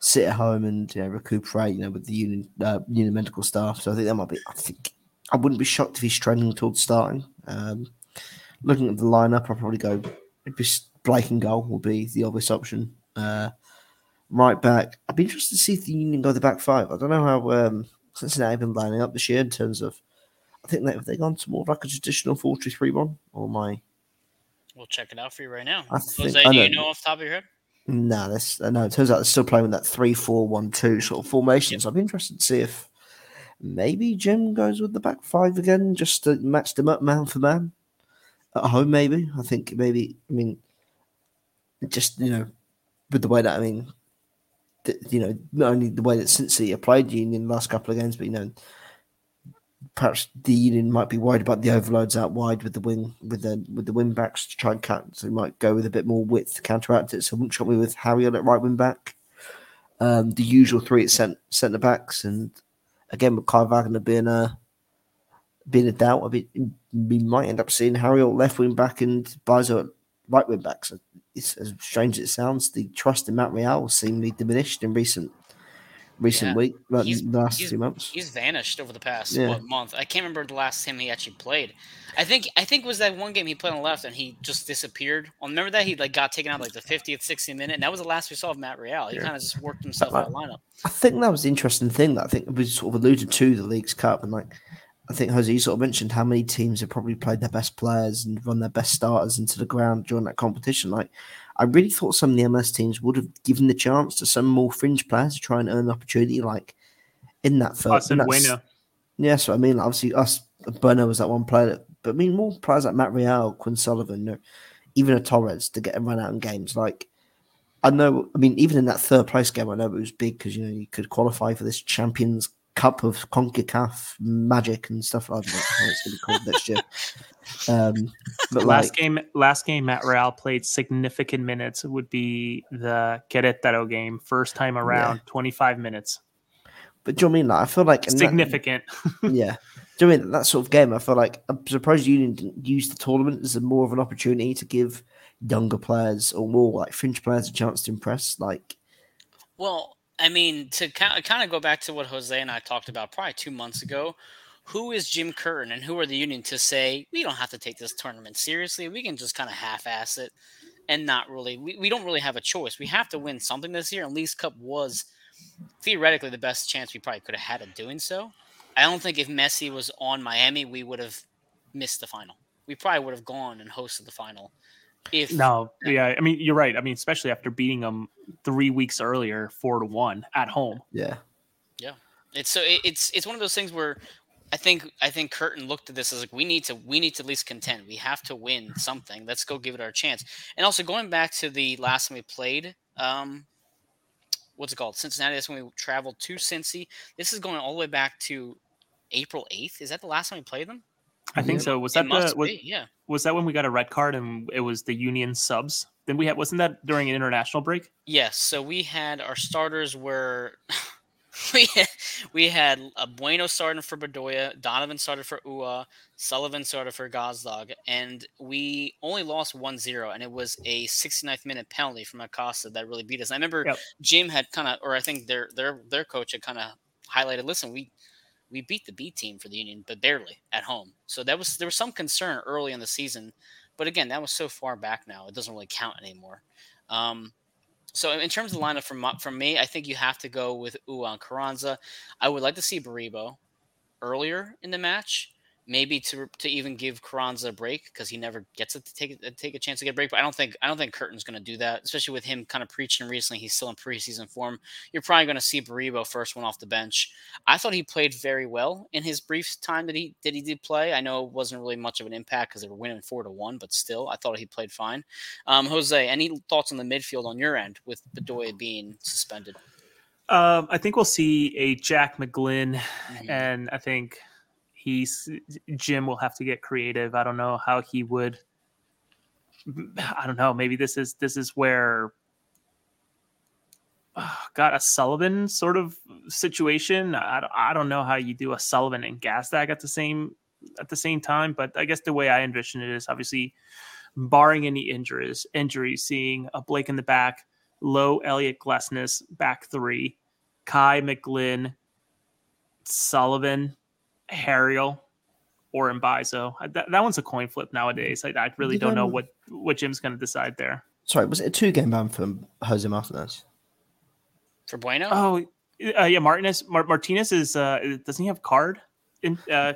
sit at home and you know, recuperate, you know, with the union uh, union medical staff. So I think that might be. I think I wouldn't be shocked if he's trending towards starting. Um, looking at the lineup, I'll probably go. Blake and goal will be the obvious option. Uh, right back, I'd be interested to see if the Union go the back five. I don't know how um, Cincinnati have been lining up this year in terms of. I think they've they gone to more like a traditional 4 3 1 or my. We'll check it out for you right now. I think, Jose, do you know off the top of your head? No, that's no. It turns out they're still playing with that three four one two sort of formation. Yep. So I'd be interested to see if Maybe Jim goes with the back five again, just to match them up man for man at home. Maybe I think maybe I mean, just you know, with the way that I mean, you know, not only the way that Cincy applied Union the last couple of games, but you know, perhaps the Union might be worried about the overloads out wide with the wing with the with the wing backs to try and cut. So might go with a bit more width to counteract it. So wouldn't shock me with Harry on at right wing back. Um, the usual three at centre backs and again with Kai Wagner being a being a doubt, we might end up seeing Harry at left wing back and Mbaizo at right wing back. So it's as strange as it sounds. The trust in Matt Real seemingly diminished in recent recent yeah. week, like the last few two months. He's vanished over the past yeah. what, month. I can't remember the last time he actually played. I think I think it was that one game he played on the left and he just disappeared. Well, remember that he like got taken out like the 50th, 60th minute, and that was the last we saw of Matt Real. He yeah. kind of just worked himself out of lineup. I think that was the interesting thing that I think we sort of alluded to the Leagues Cup and like I think Jose sort of mentioned how many teams have probably played their best players and run their best starters into the ground during that competition. Like I really thought some of the MLS teams would have given the chance to some more fringe players to try and earn an opportunity, like in that first. Us Bueno. Yeah, so I mean, obviously, us Bueno was that one player, that, but I mean, more players like Matt Real, Quinn Sullivan, know, even a Torres to get a run out in games. Like, I know, I mean, even in that third place game, I know it was big because you know you could qualify for this Champions Cup of CONCACAF magic and stuff like that. it's going to be called next year. Um, but last like, game, last game, Matt Real played significant minutes. It would be the Querétaro game, first time around, yeah. 25 minutes. But do you know I mean? Like, I feel like significant. That, yeah. Do you know I mean that sort of game? I feel like I'm surprised Union didn't use the tournament as a more of an opportunity to give younger players or more like fringe players a chance to impress. Like, well, I mean, to kind of go back to what Jose and I talked about probably two months ago, who is Jim Curtin and who are the Union to say we don't have to take this tournament seriously? We can just kind of half-ass it and not really. We, we don't really have a choice. We have to win something this year, and Leagues Cup was theoretically the best chance we probably could have had of doing so. I don't think if Messi was on Miami, we would have missed the final. We probably would have gone and hosted the final. If no, yeah, I mean you're right. I mean, especially after beating them three weeks earlier, four to one at home. Yeah, yeah. It's so it, it's it's one of those things where I think I think Curtin looked at this as like we need to we need to at least contend. We have to win something. Let's go give it our chance. And also going back to the last time we played, um, what's it called? Cincinnati. That's when we traveled to Cincy. This is going all the way back to April eighth. Is that the last time we played them? I think so. Was that the was, yeah? Was that when we got a red card and it was the Union subs? Then we had wasn't that during an international break? Yes. So we had our starters were we had, we had a Bueno starting for Bedoya, Donovan started for Uhre, Sullivan started for Gazdag, and we only lost 1-0, and it was a 69th minute penalty from Acosta that really beat us. I remember yep. Jim had kind of, or I think their their their coach had kind of highlighted, listen, we we beat the B team for the Union, but barely at home. So that was there was some concern early in the season, but again, that was so far back now, it doesn't really count anymore. Um, so in terms of the lineup from from me, I think you have to go with Uwan Carranza. I would like to see Baribo earlier in the match maybe to to even give Carranza a break because he never gets it to take a, take a chance to get a break. But I don't think I don't think Curtin's going to do that, especially with him kind of preaching recently. He's still in preseason form. You're probably going to see Baribo first one off the bench. I thought he played very well in his brief time that he that he did play. I know it wasn't really much of an impact because they were winning four to one, but still, I thought he played fine. Um, Jose, any thoughts on the midfield on your end with Bedoya being suspended? Um, I think we'll see a Jack McGlynn, mm-hmm. and I think he's Jim will have to get creative. I don't know how he would. I don't know. Maybe this is this is where ah, oh, got a Sullivan sort of situation. I, I don't know how you do a Sullivan and Gazdag at the same at the same time, but I guess the way I envision it is obviously barring any injuries, injuries, seeing a Blake in the back, Lowe Elliott Glesnes back three, Kai McGlynn, Sullivan, Harriel or Mbaizo. That, that one's a coin flip nowadays. I, I really Did don't know what, what Jim's going to decide there. Sorry, was it a two game ban for Jose Martinez? For Bueno? Oh, uh, yeah. Martinez Mar- Martinez is, uh, doesn't he have card in, uh,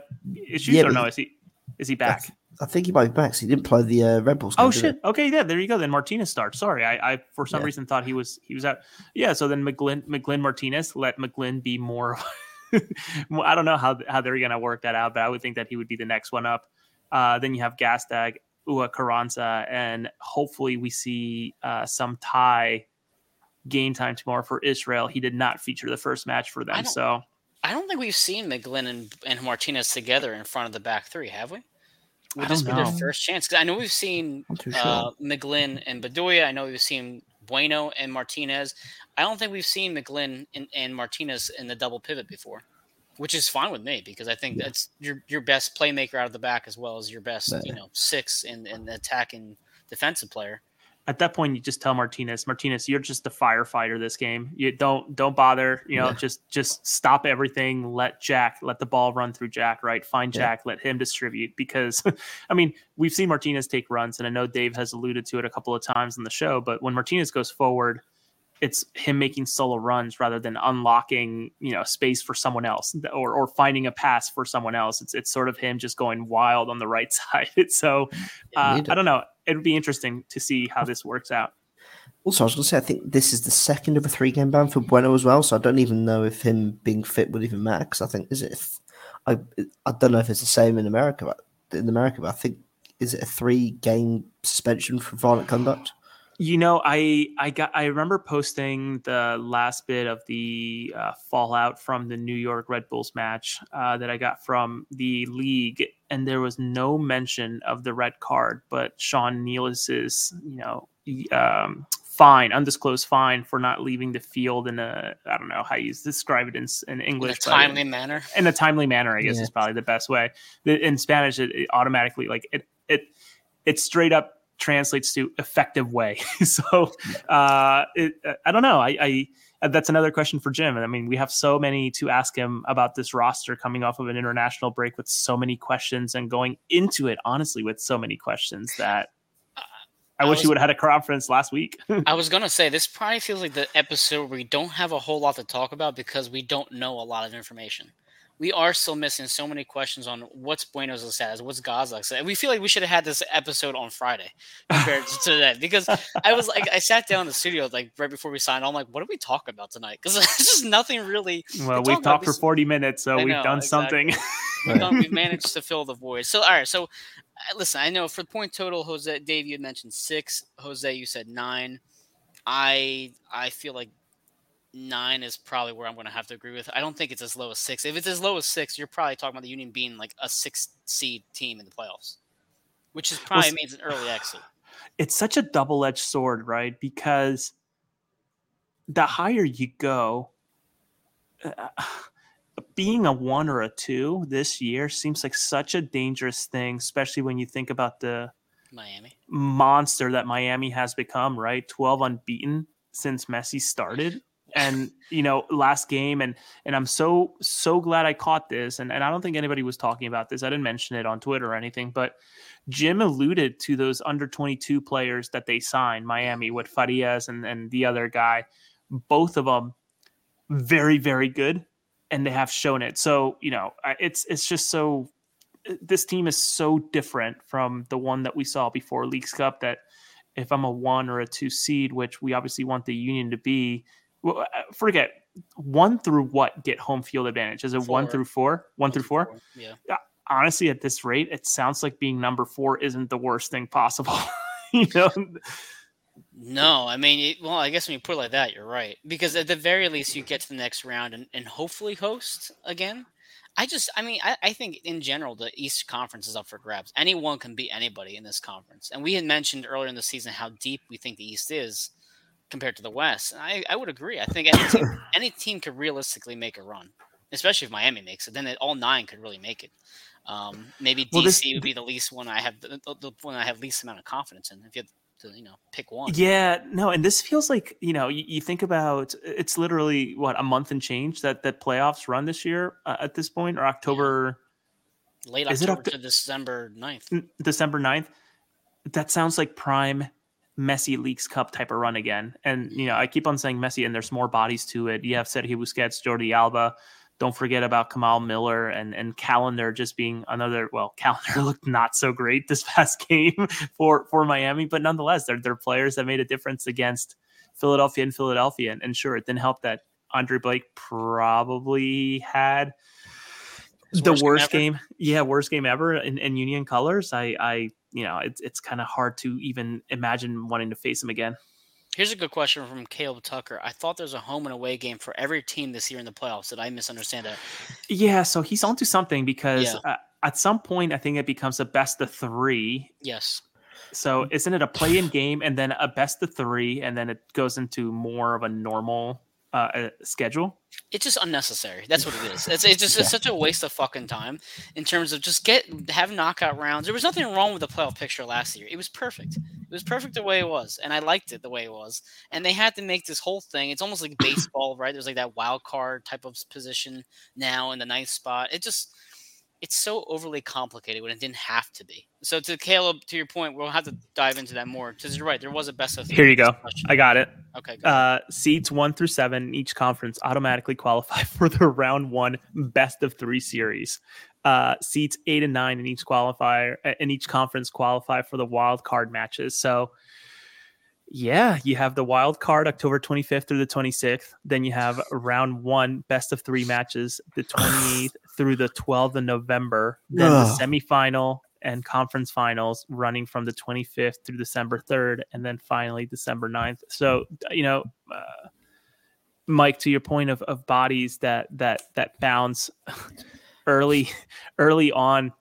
issues yeah, or no? Is he, is he back? I think he might be back. So he didn't play the uh, Red Bulls. oh shit! Okay, yeah, there you go. Then Martinez starts. Sorry, I, I for some yeah. reason thought he was he was out. Yeah, so then McGlynn McGlynn Martinez let McGlynn be more I don't know how how they're going to work that out, but I would think that he would be the next one up. Uh, then you have Gazdag, Uhre Carranza, and hopefully we see uh, some Tai game time tomorrow for Israel. He did not feature the first match for them, so I don't think we've seen McGlynn and, and Martinez together in front of the back three, have we? Would this be their first chance? Because I know we've seen uh, McGlynn and Bedoya. I know we've seen Bueno and Martinez. I don't think we've seen McGlynn and, and Martinez in the double pivot before, which is fine with me because I think yeah. that's your your best playmaker out of the back as well as your best, yeah. you know, six and in the attacking defensive player at that point you just tell Martinez, Martinez, you're just a firefighter this game. You don't don't bother, you know, yeah. just just stop everything, let Jack, let the ball run through Jack, right? Find yeah. Jack, let him distribute because I mean, we've seen Martinez take runs and I know Dave has alluded to it a couple of times in the show, but when Martinez goes forward, it's him making solo runs rather than unlocking, you know, space for someone else or or finding a pass for someone else. It's it's sort of him just going wild on the right side. so uh, I don't know it'd be interesting to see how this works out. Also, I was going to say, I think this is the second of a three game ban for Bueno as well. So I don't even know if him being fit would even matter. Because I think, is it, I, I don't know if it's the same in America, but in America, but I think, is it a three game suspension for violent conduct? You know, I I got I remember posting the last bit of the uh, fallout from the New York Red Bulls match uh, that I got from the league, and there was no mention of the red card, but Sean Nealis's you know um, fine, undisclosed fine for not leaving the field in a I don't know how you describe it in, in English, in a timely manner. In a timely manner, I guess yeah. is probably the best way. In Spanish, it, it automatically like it it it straight up translates to effective way. so uh, it, I don't know. I, I uh, that's another question for Jim. I mean, we have so many to ask him about this roster coming off of an international break with so many questions and going into it honestly with so many questions that I, I wish was, you would have had a conference last week. I was gonna say this probably feels like the episode where we don't have a whole lot to talk about because we don't know a lot of information. We are still missing so many questions on what's Buenos status, what's Gaza status. We feel like we should have had this episode on Friday compared to today because I was like, I sat down in the studio like right before we signed. I'm like, what do we talk about tonight? Because there's just nothing really. Well, we've talked for 40 minutes, so I we've know, done exactly. something. we've, done, we've managed to fill the void. So, all right, so uh, listen, I know for point total, Jose, Dave, you mentioned six. Jose, you said nine. I I feel like nine is probably where I'm going to have to agree with. I don't think it's as low as six. If it's as low as six, you're probably talking about the Union being like a six seed team in the playoffs, which is probably well, means an early exit. It's such a double edged sword, right? Because the higher you go, uh, being a one or a two this year seems like such a dangerous thing, especially when you think about the Miami monster that Miami has become, right? 12 unbeaten since Messi started. And you know, last game, and and I'm so so glad I caught this. And, and I don't think anybody was talking about this. I didn't mention it on Twitter or anything, but Jim alluded to those under 22 players that they signed, Miami with Farias and, and the other guy. Both of them very, very good and they have shown it. So you know, it's it's just so this team is so different from the one that we saw before Leagues Cup. That if I'm a one or a two seed, which we obviously want the Union to be, Uh, forget one through what get home field advantage. Is it four. one through four? One, one through four? four? Yeah. Uh, honestly, at this rate, it sounds like being number four isn't the worst thing possible. you know. No, I mean, it, well, I guess when you put it like that, you're right. Because at the very least, you get to the next round and, and hopefully host again. I just, I mean, I, I think in general, the East Conference is up for grabs. Anyone can beat anybody in this conference. And we had mentioned earlier in the season how deep we think the East is compared to the West. I, I would agree. I think any team, any team could realistically make a run, especially if Miami makes it. Then it, all nine could really make it. Um, maybe DC well, this, would be the least one I have the, the, one I have least amount of confidence in. If you had to you know pick one. Yeah, no, and this feels like you know you, you think about it's literally what a month and change that that playoffs run this year uh, at this point or October. Yeah. Late October October to December 9th. December 9th. That sounds like prime Messi Leagues Cup type of run again. And you know, I keep on saying Messi, and there's more bodies to it. You have Sergio Busquets, Jordi Alba, don't forget about Kamal Miller and and Callender just being another. Well, Callender looked not so great this past game for for Miami, but nonetheless, they're they're players that made a difference against Philadelphia and Philadelphia. And, and sure, it didn't help that Andre Blake probably had the worst, worst game, game, yeah, worst game ever in, in Union colors. I I you know it's it's kind of hard to even imagine wanting to face him again. Here's a good question from Caleb Tucker. I thought there's a home and away game for every team this year in the playoffs. Did I misunderstand that? Yeah, so he's onto something because yeah. uh, at some point I think it becomes a best of three. Yes. So isn't it a play-in game and then a best of three, and then it goes into more of a normal uh, schedule? It's just unnecessary. That's what it is. It's, it's just it's such a waste of fucking time in terms of just get have knockout rounds. There was nothing wrong with the playoff picture last year. It was perfect. It was perfect the way it was, and I liked it the way it was. And they had to make this whole thing. It's almost like baseball, right? There's like that wild card type of position now in the ninth spot. It just it's so overly complicated when it didn't have to be. So to Caleb, to your point, we'll have to dive into that more because you're right. There was a best of. Here you go. I got it. Okay. Uh, seeds one through seven in each conference automatically qualify for the round one best of three series. Uh, seats eight and nine in each qualifier in each conference qualify for the wild card matches. So yeah, you have the wild card October 25th through the 26th. Then you have round one, best of three matches, the 28th through the 12th of November. Then the semifinal and conference finals running from the 25th through December 3rd. And then finally December 9th. So, you know, uh, Mike, to your point of, of bodies that that that bounce early early on,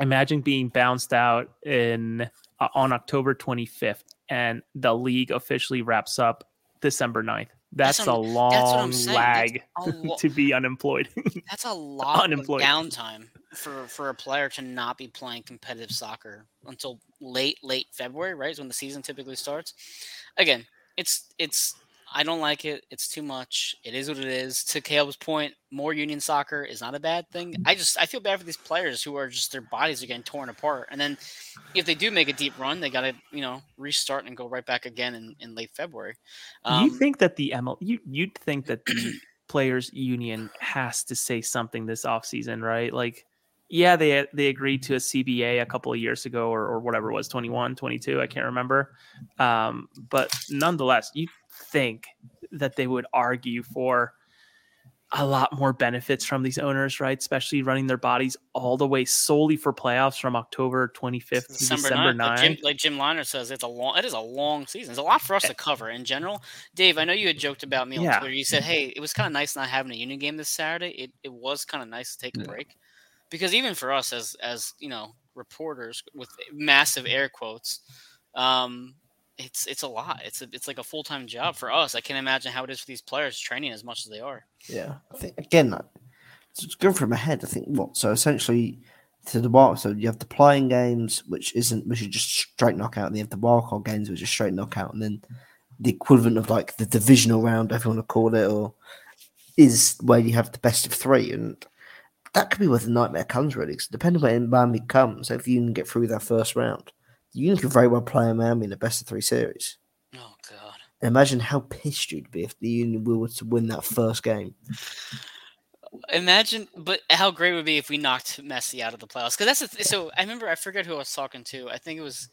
imagine being bounced out in uh, on October 25th and the league officially wraps up December 9th. That's, that's a long that's lag a lo- to be unemployed. that's a lot unemployed. of downtime for, for a player to not be playing competitive soccer until late, late February, right? Is when the season typically starts. Again, it's it's I don't like it. It's too much. It is what it is. To Caleb's point, more union soccer is not a bad thing. I just I feel bad for these players who are just their bodies are getting torn apart. And then if they do make a deep run, they got to you know restart and go right back again in, in late February. Um, you think that the ML you you'd think that the players union has to say something this offseason, right? Like yeah, they they agreed to a CBA a couple of years ago or, or whatever it was, 21, 22, I can't remember. Um, but nonetheless, you think that they would argue for a lot more benefits from these owners, right? Especially running their bodies all the way solely for playoffs from October 25th to December, December 9th. Like Jim, like Jim Liner says, it's a long, it is a long season. It's a lot for us to cover in general. Dave, I know you had joked about me on yeah. Twitter. You said, hey, it was kind of nice not having a union game this Saturday. It, it was kind of nice to take a yeah. break because even for us as as you know reporters with massive air quotes, um, it's it's a lot. It's a, it's like a full time job for us. I can't imagine how it is for these players training as much as they are. Yeah, I think again, it's going from ahead. I think what so essentially to the wild. So you have the playing games, which isn't which is just straight knockout, and you have the wildcard games, which is straight knockout, and then the equivalent of like the divisional round, if you want to call it, or is where you have the best of three. And that could be where the nightmare comes, really. Because depending where Miami comes, if you can get through that first round, you could very well play Miami in the best of three series. Oh God! imagine how pissed you'd be if the Union were to win that first game. Imagine, but how great would be if we knocked Messi out of the playoffs? Because that's th- so. I remember I forget who I was talking to. I think it was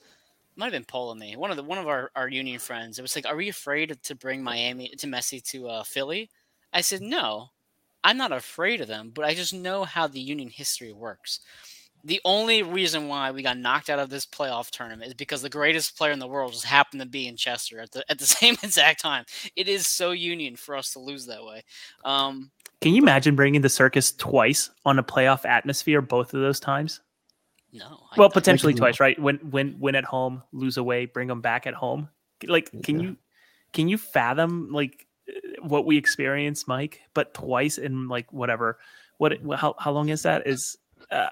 might have been Paul and me. One of the one of our, our Union friends. It was like, "Are we afraid to bring Miami to Messi to uh, Philly?" I said, "No, I'm not afraid of them, but I just know how the union history works. The only reason why we got knocked out of this playoff tournament is because the greatest player in the world just happened to be in Chester at the at the same exact time. It is so union for us to lose that way. Um, Can you imagine bringing the circus twice on a playoff atmosphere both of those times? No. Well, I, potentially I twice, right? Win, win, win at home, lose away, bring them back at home. Like, can yeah. you can you fathom like what we experienced, Mike, but twice in like whatever. What how how long is that? Is uh,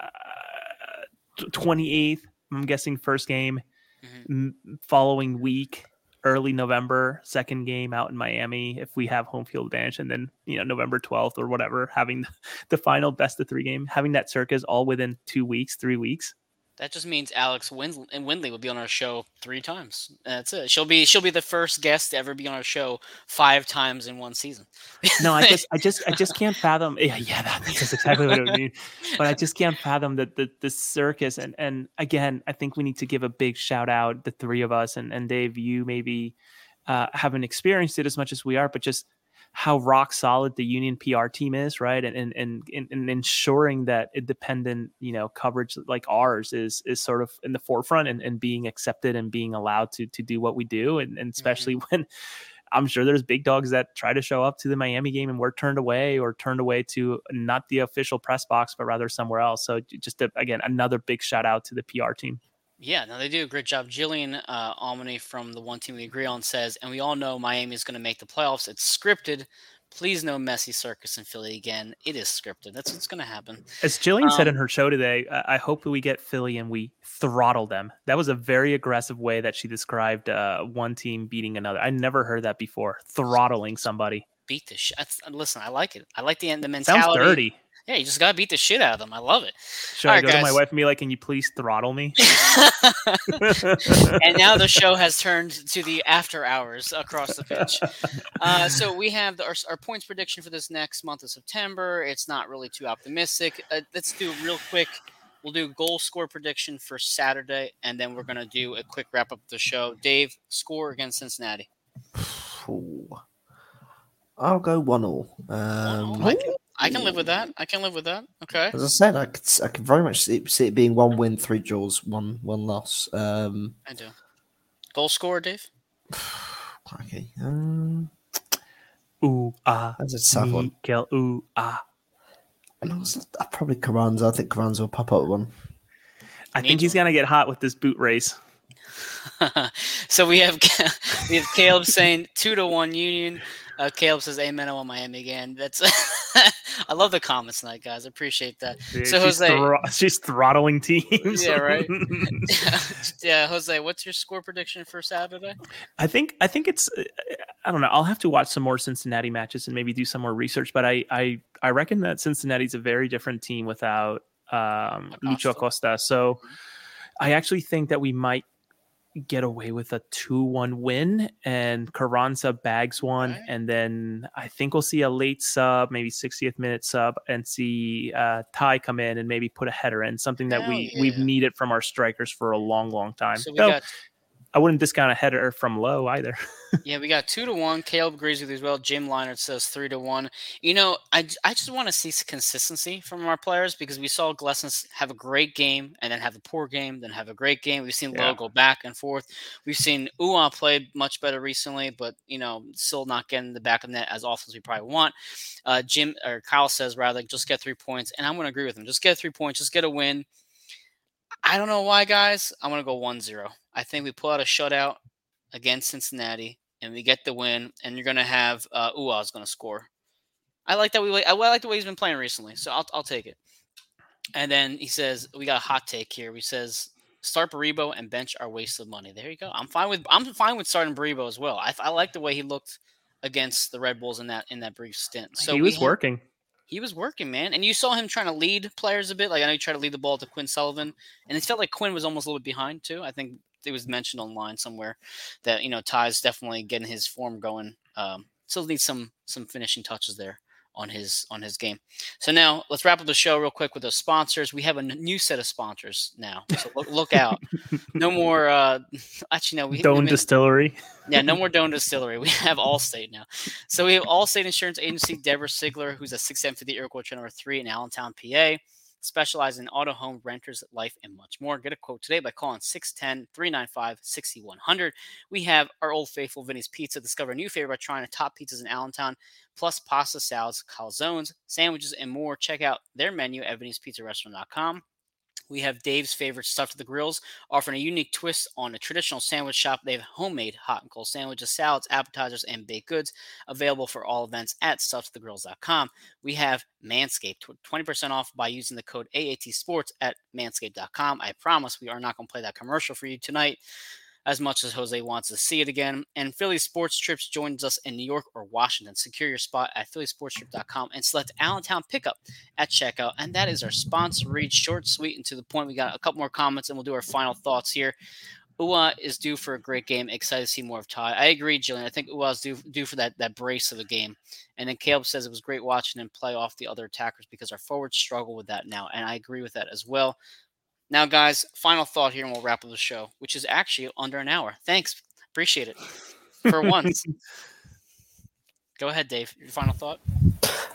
eighth? I'm guessing first game, mm-hmm. following week, early November, second game out in Miami. If we have home field advantage, and then you know November twelfth or whatever, having the final best of three game, having that circus all within two weeks, three weeks. That just means Alex Windley, and Windley will be on our show three times. That's it. She'll be she'll be the first guest to ever be on our show five times in one season. no, I just I just I just can't fathom. Yeah, yeah, that's exactly what I mean. But I just can't fathom that the the circus and and again, I think we need to give a big shout out the three of us and and Dave, you maybe uh, haven't experienced it as much as we are, but just how rock solid the union PR team is, right? And and and, and ensuring that independent, you know, coverage like ours is is sort of in the forefront and, and being accepted and being allowed to to do what we do. And, and especially mm-hmm. when I'm sure there's big dogs that try to show up to the Miami game and we're turned away or turned away to not the official press box, but rather somewhere else. So just a, again, another big shout out to the PR team. Yeah, no, they do a great job. Jillian uh, Almany from the One Team We Agree On says, and we all know Miami is going to make the playoffs. It's scripted. Please no messy circus in Philly again. It is scripted. That's what's going to happen. As Jillian um, said in um, her show today, I hope that we get Philly and we throttle them. That was a very aggressive way that she described uh, one team beating another. I never heard that before. Throttling somebody. Beat the shit. Listen, I like it. I like the the mentality. Sounds dirty. Yeah, you just gotta beat the shit out of them. I love it. Should All I right, go guys. to my wife and be like, "Can you please throttle me?" and now the show has turned to the after hours across the pitch. Uh, so we have the, our, our, points prediction for this next month of September. It's not really too optimistic. Uh, let's do real quick. We'll do goal score prediction for Saturday, and then we're gonna do a quick wrap up of the show. Dave, score against Cincinnati. I'll go one all. Um, I can live with that. I can live with that. Okay. As I said, I could, I could very much see it, see it being one win, three draws, one one loss. Um, I do. Goal scorer, Dave. okay. Um, ooh ah. That's a tough one. Kill ooh ah. And also, uh, probably Carranza. I think Carranza will pop up one. I think he's gonna get hot with this boot race. so we have we have Caleb saying two to one Union. Uh, Caleb says, "Amen." I want Miami again. That's I love the comments tonight, guys. I appreciate that. Dude, so she's, Jose, thro- she's throttling teams. yeah, right. yeah, Jose, what's your score prediction for Saturday? I think I think it's uh, I don't know. I'll have to watch some more Cincinnati matches and maybe do some more research. But I I I reckon that Cincinnati's a very different team without um, Lucho Acosta. So I actually think that we might get away with a 2-1 win and Carranza bags one right. and then I think we'll see a late sub maybe 60th minute sub and see uh Tai come in and maybe put a header in something that Hell we yeah. we've needed from our strikers for a long long time. So we so, got I wouldn't discount a header from Lowe either. yeah, we got two to one. Caleb agrees with you as well. Jim Leinert says three to one. You know, I, I just want to see consistency from our players because we saw Glesnes have a great game and then have a poor game, then have a great game. We've seen yeah. Lowe go back and forth. We've seen Uhre play much better recently, but you know, still not getting the back of net as often as we probably want. Uh, Jim or Kyle says rather just get three points, and I'm going to agree with him. Just get three points, just get a win. I don't know why, guys. I'm going to go 1 0. I think we pull out a shutout against Cincinnati and we get the win, and you're going to have uh, Uhre's going to score. I like that. We I like the way he's been playing recently, so I'll, I'll take it. And then he says we got a hot take here. He says start Baribo and bench our waste of money. There you go. I'm fine with I'm fine with starting Baribo as well. I, I like the way he looked against the Red Bulls in that in that brief stint. So he was we working he was working, man. And you saw him trying to lead players a bit. Like I know he tried to lead the ball to Quinn Sullivan, and it felt like Quinn was almost a little bit behind too. I think it was mentioned online somewhere that you know Tai's definitely getting his form going. Um, still needs some some finishing touches there on his on his game. So now let's wrap up the show real quick with the sponsors. We have a new set of sponsors now, so look, look out. No more. Uh, actually, no. We Doan Distillery. Yeah, no more Doan Distillery. We have Allstate now. So we have Allstate Insurance Agency, Debora Sigler, who's a 6M50 Iroquois number three in Allentown, PA specialize in auto home renters, life, and much more. Get a quote today by calling 610 395 6100. We have our old faithful Vinny's Pizza. Discover a new favorite by trying the top pizzas in Allentown, plus pasta salads, calzones, sandwiches, and more. Check out their menu at vinnyspizzarestaurant.com. We have Dave's favorite stuff to the grills, offering a unique twist on a traditional sandwich shop. They have homemade hot and cold sandwiches, salads, appetizers, and baked goods available for all events at stuffedtothegrills.com. We have Manscaped, 20% off by using the code AAT Sports at manscaped.com. I promise we are not going to play that commercial for you tonight as much as Jose wants to see it again. And Philly Sports Trips joins us in New York or Washington. Secure your spot at phillysportstrip.com and select Allentown Pickup at checkout. And that is our sponsor read short, sweet, and to the point. We got a couple more comments and we'll do our final thoughts here. Uhre is due for a great game. Excited to see more of Tai. I agree, Jillian. I think Uhre is due, due for that, that brace of a game. And then Caleb says it was great watching him play off the other attackers because our forwards struggle with that now. And I agree with that as well. Now, guys, final thought here, and we'll wrap up the show, which is actually under an hour. Thanks. Appreciate it. For once. Go ahead, Dave. Your final thought?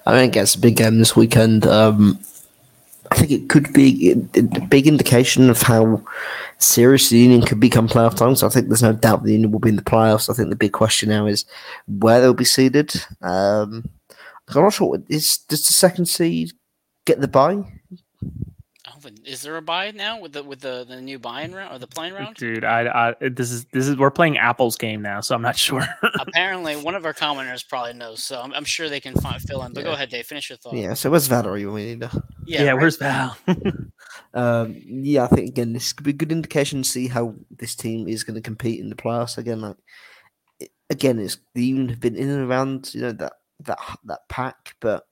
I think it's a big game this weekend. Um, I think it could be a big indication of how serious the Union could become playoff time. So I think there's no doubt the Union will be in the playoffs. I think the big question now is where they'll be seeded. Um, I'm not sure. Is does the second seed get the bye? Is there a buy now with the with the, the new buying round or the playing round? Dude, I, I this is this is we're playing Apple's game now, so I'm not sure. Apparently, one of our commenters probably knows, so I'm, I'm sure they can find, fill in. But yeah. go ahead, Dave. Finish your thought. Yeah. So where's Val? Valerie? We need to. Yeah. yeah right. Where's Val? um, yeah, I think again this could be a good indication to see how this team is going to compete in the playoffs again. Like again, it's the Union have been in and around you know that that that pack, but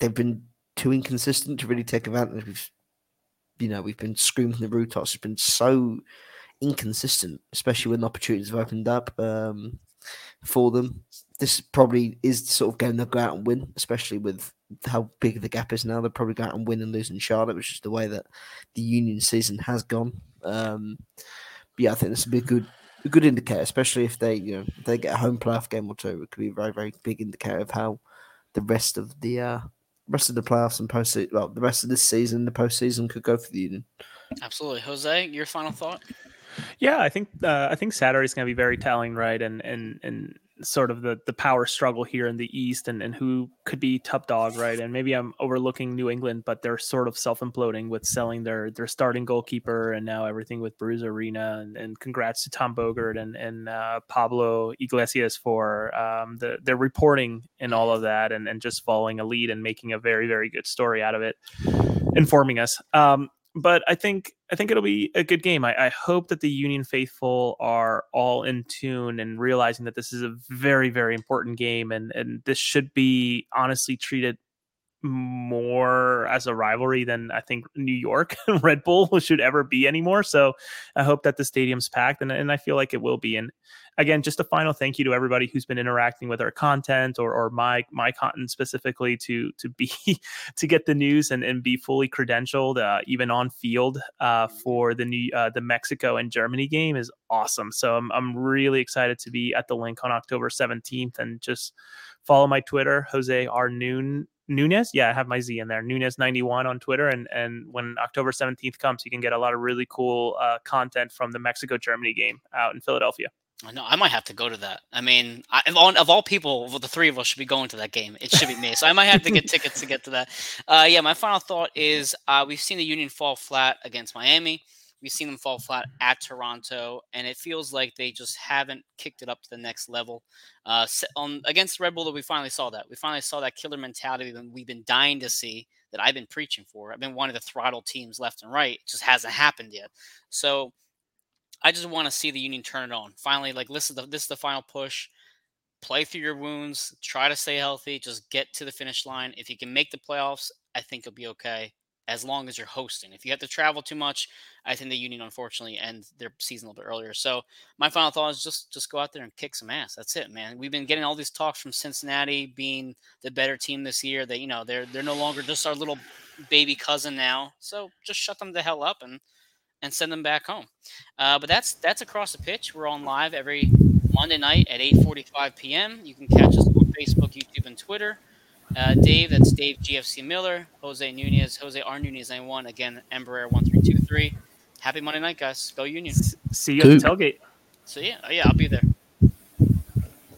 they've been too inconsistent to really take advantage of you know, we've been screaming the rooftops. It's been so inconsistent, especially when opportunities have opened up um, for them. This probably is sort of game they'll go out and win, especially with how big the gap is now. They'll probably go out and win and lose in Charlotte, which is the way that the Union season has gone. Um, but yeah, I think this will be a good a good indicator, especially if they you know they get a home playoff game or two. It could be a very very big indicator of how the rest of the uh, rest of the playoffs and post well, the rest of this season, the postseason could go for the Union. Absolutely, Jose. Your final thought? Yeah, I think uh, I think Saturday is going to be very telling, right? And and and sort of the the power struggle here in the East and, and who could be top dog, right? And maybe I'm overlooking New England, but they're sort of self imploding with selling their their starting goalkeeper and now everything with Bruce Arena. And, and congrats to Tom Bogert and and uh, Pablo Iglesias for um, the their reporting and all of that, and and just following a lead and making a very very good story out of it, informing us. Um, but I think I think it'll be a good game. I, I, hope that the Union faithful are all in tune and realizing that this is a very very important game, and and this should be honestly treated more as a rivalry than I think New York and Red Bull should ever be anymore. So I hope that the stadium's packed, and, and I feel like it will be. And again, just a final thank you to everybody who's been interacting with our content or, or my my content specifically to to be to get the news and, and be fully credentialed, uh, even on field uh, for the new uh, the Mexico and Germany game is awesome. So I'm I'm really excited to be at the Linc on October 17th and just follow my Twitter, Jose R Noon Nunez. Yeah, I have my Z in there. Nunez91 on Twitter. And and when October 17th comes, you can get a lot of really cool uh, content from the Mexico Germany game out in Philadelphia. I know I might have to go to that. I mean, I, of, all, of all people, well, the three of us should be going to that game. It should be me, so I might have to get tickets to get to that. Uh, yeah, my final thought is uh, we've seen the Union fall flat against Miami. We've seen them fall flat at Toronto, and it feels like they just haven't kicked it up to the next level. Uh, on against Red Bull, that we finally saw that. We finally saw that killer mentality that we've been dying to see. That I've been preaching for. I've been wanting to throttle teams left and right. It just hasn't happened yet. So I just want to see the Union turn it on. Finally, like this is the this is the final push. Play through your wounds. Try to stay healthy. Just get to the finish line. If you can make the playoffs, I think you'll be okay as long as you're hosting. If you have to travel too much, I think the Union unfortunately end their season a little bit earlier. So my final thought is just just go out there and kick some ass. That's it, man. We've been getting all these talks from Cincinnati being the better team this year. That you know they're they're no longer just our little baby cousin now. So just shut them the hell up and and send them back home. Uh, but that's that's across the pitch. We're on live every Monday night at 8:45 p.m. You can catch us on Facebook, YouTube, and Twitter. Uh, Dave, that's Dave GFC Miller, Jose Nunez, Jose R Nunez 91, again, Embraer 1323. Happy Monday night, guys. Go Union. See you at the tailgate. So, yeah, yeah, I'll be there.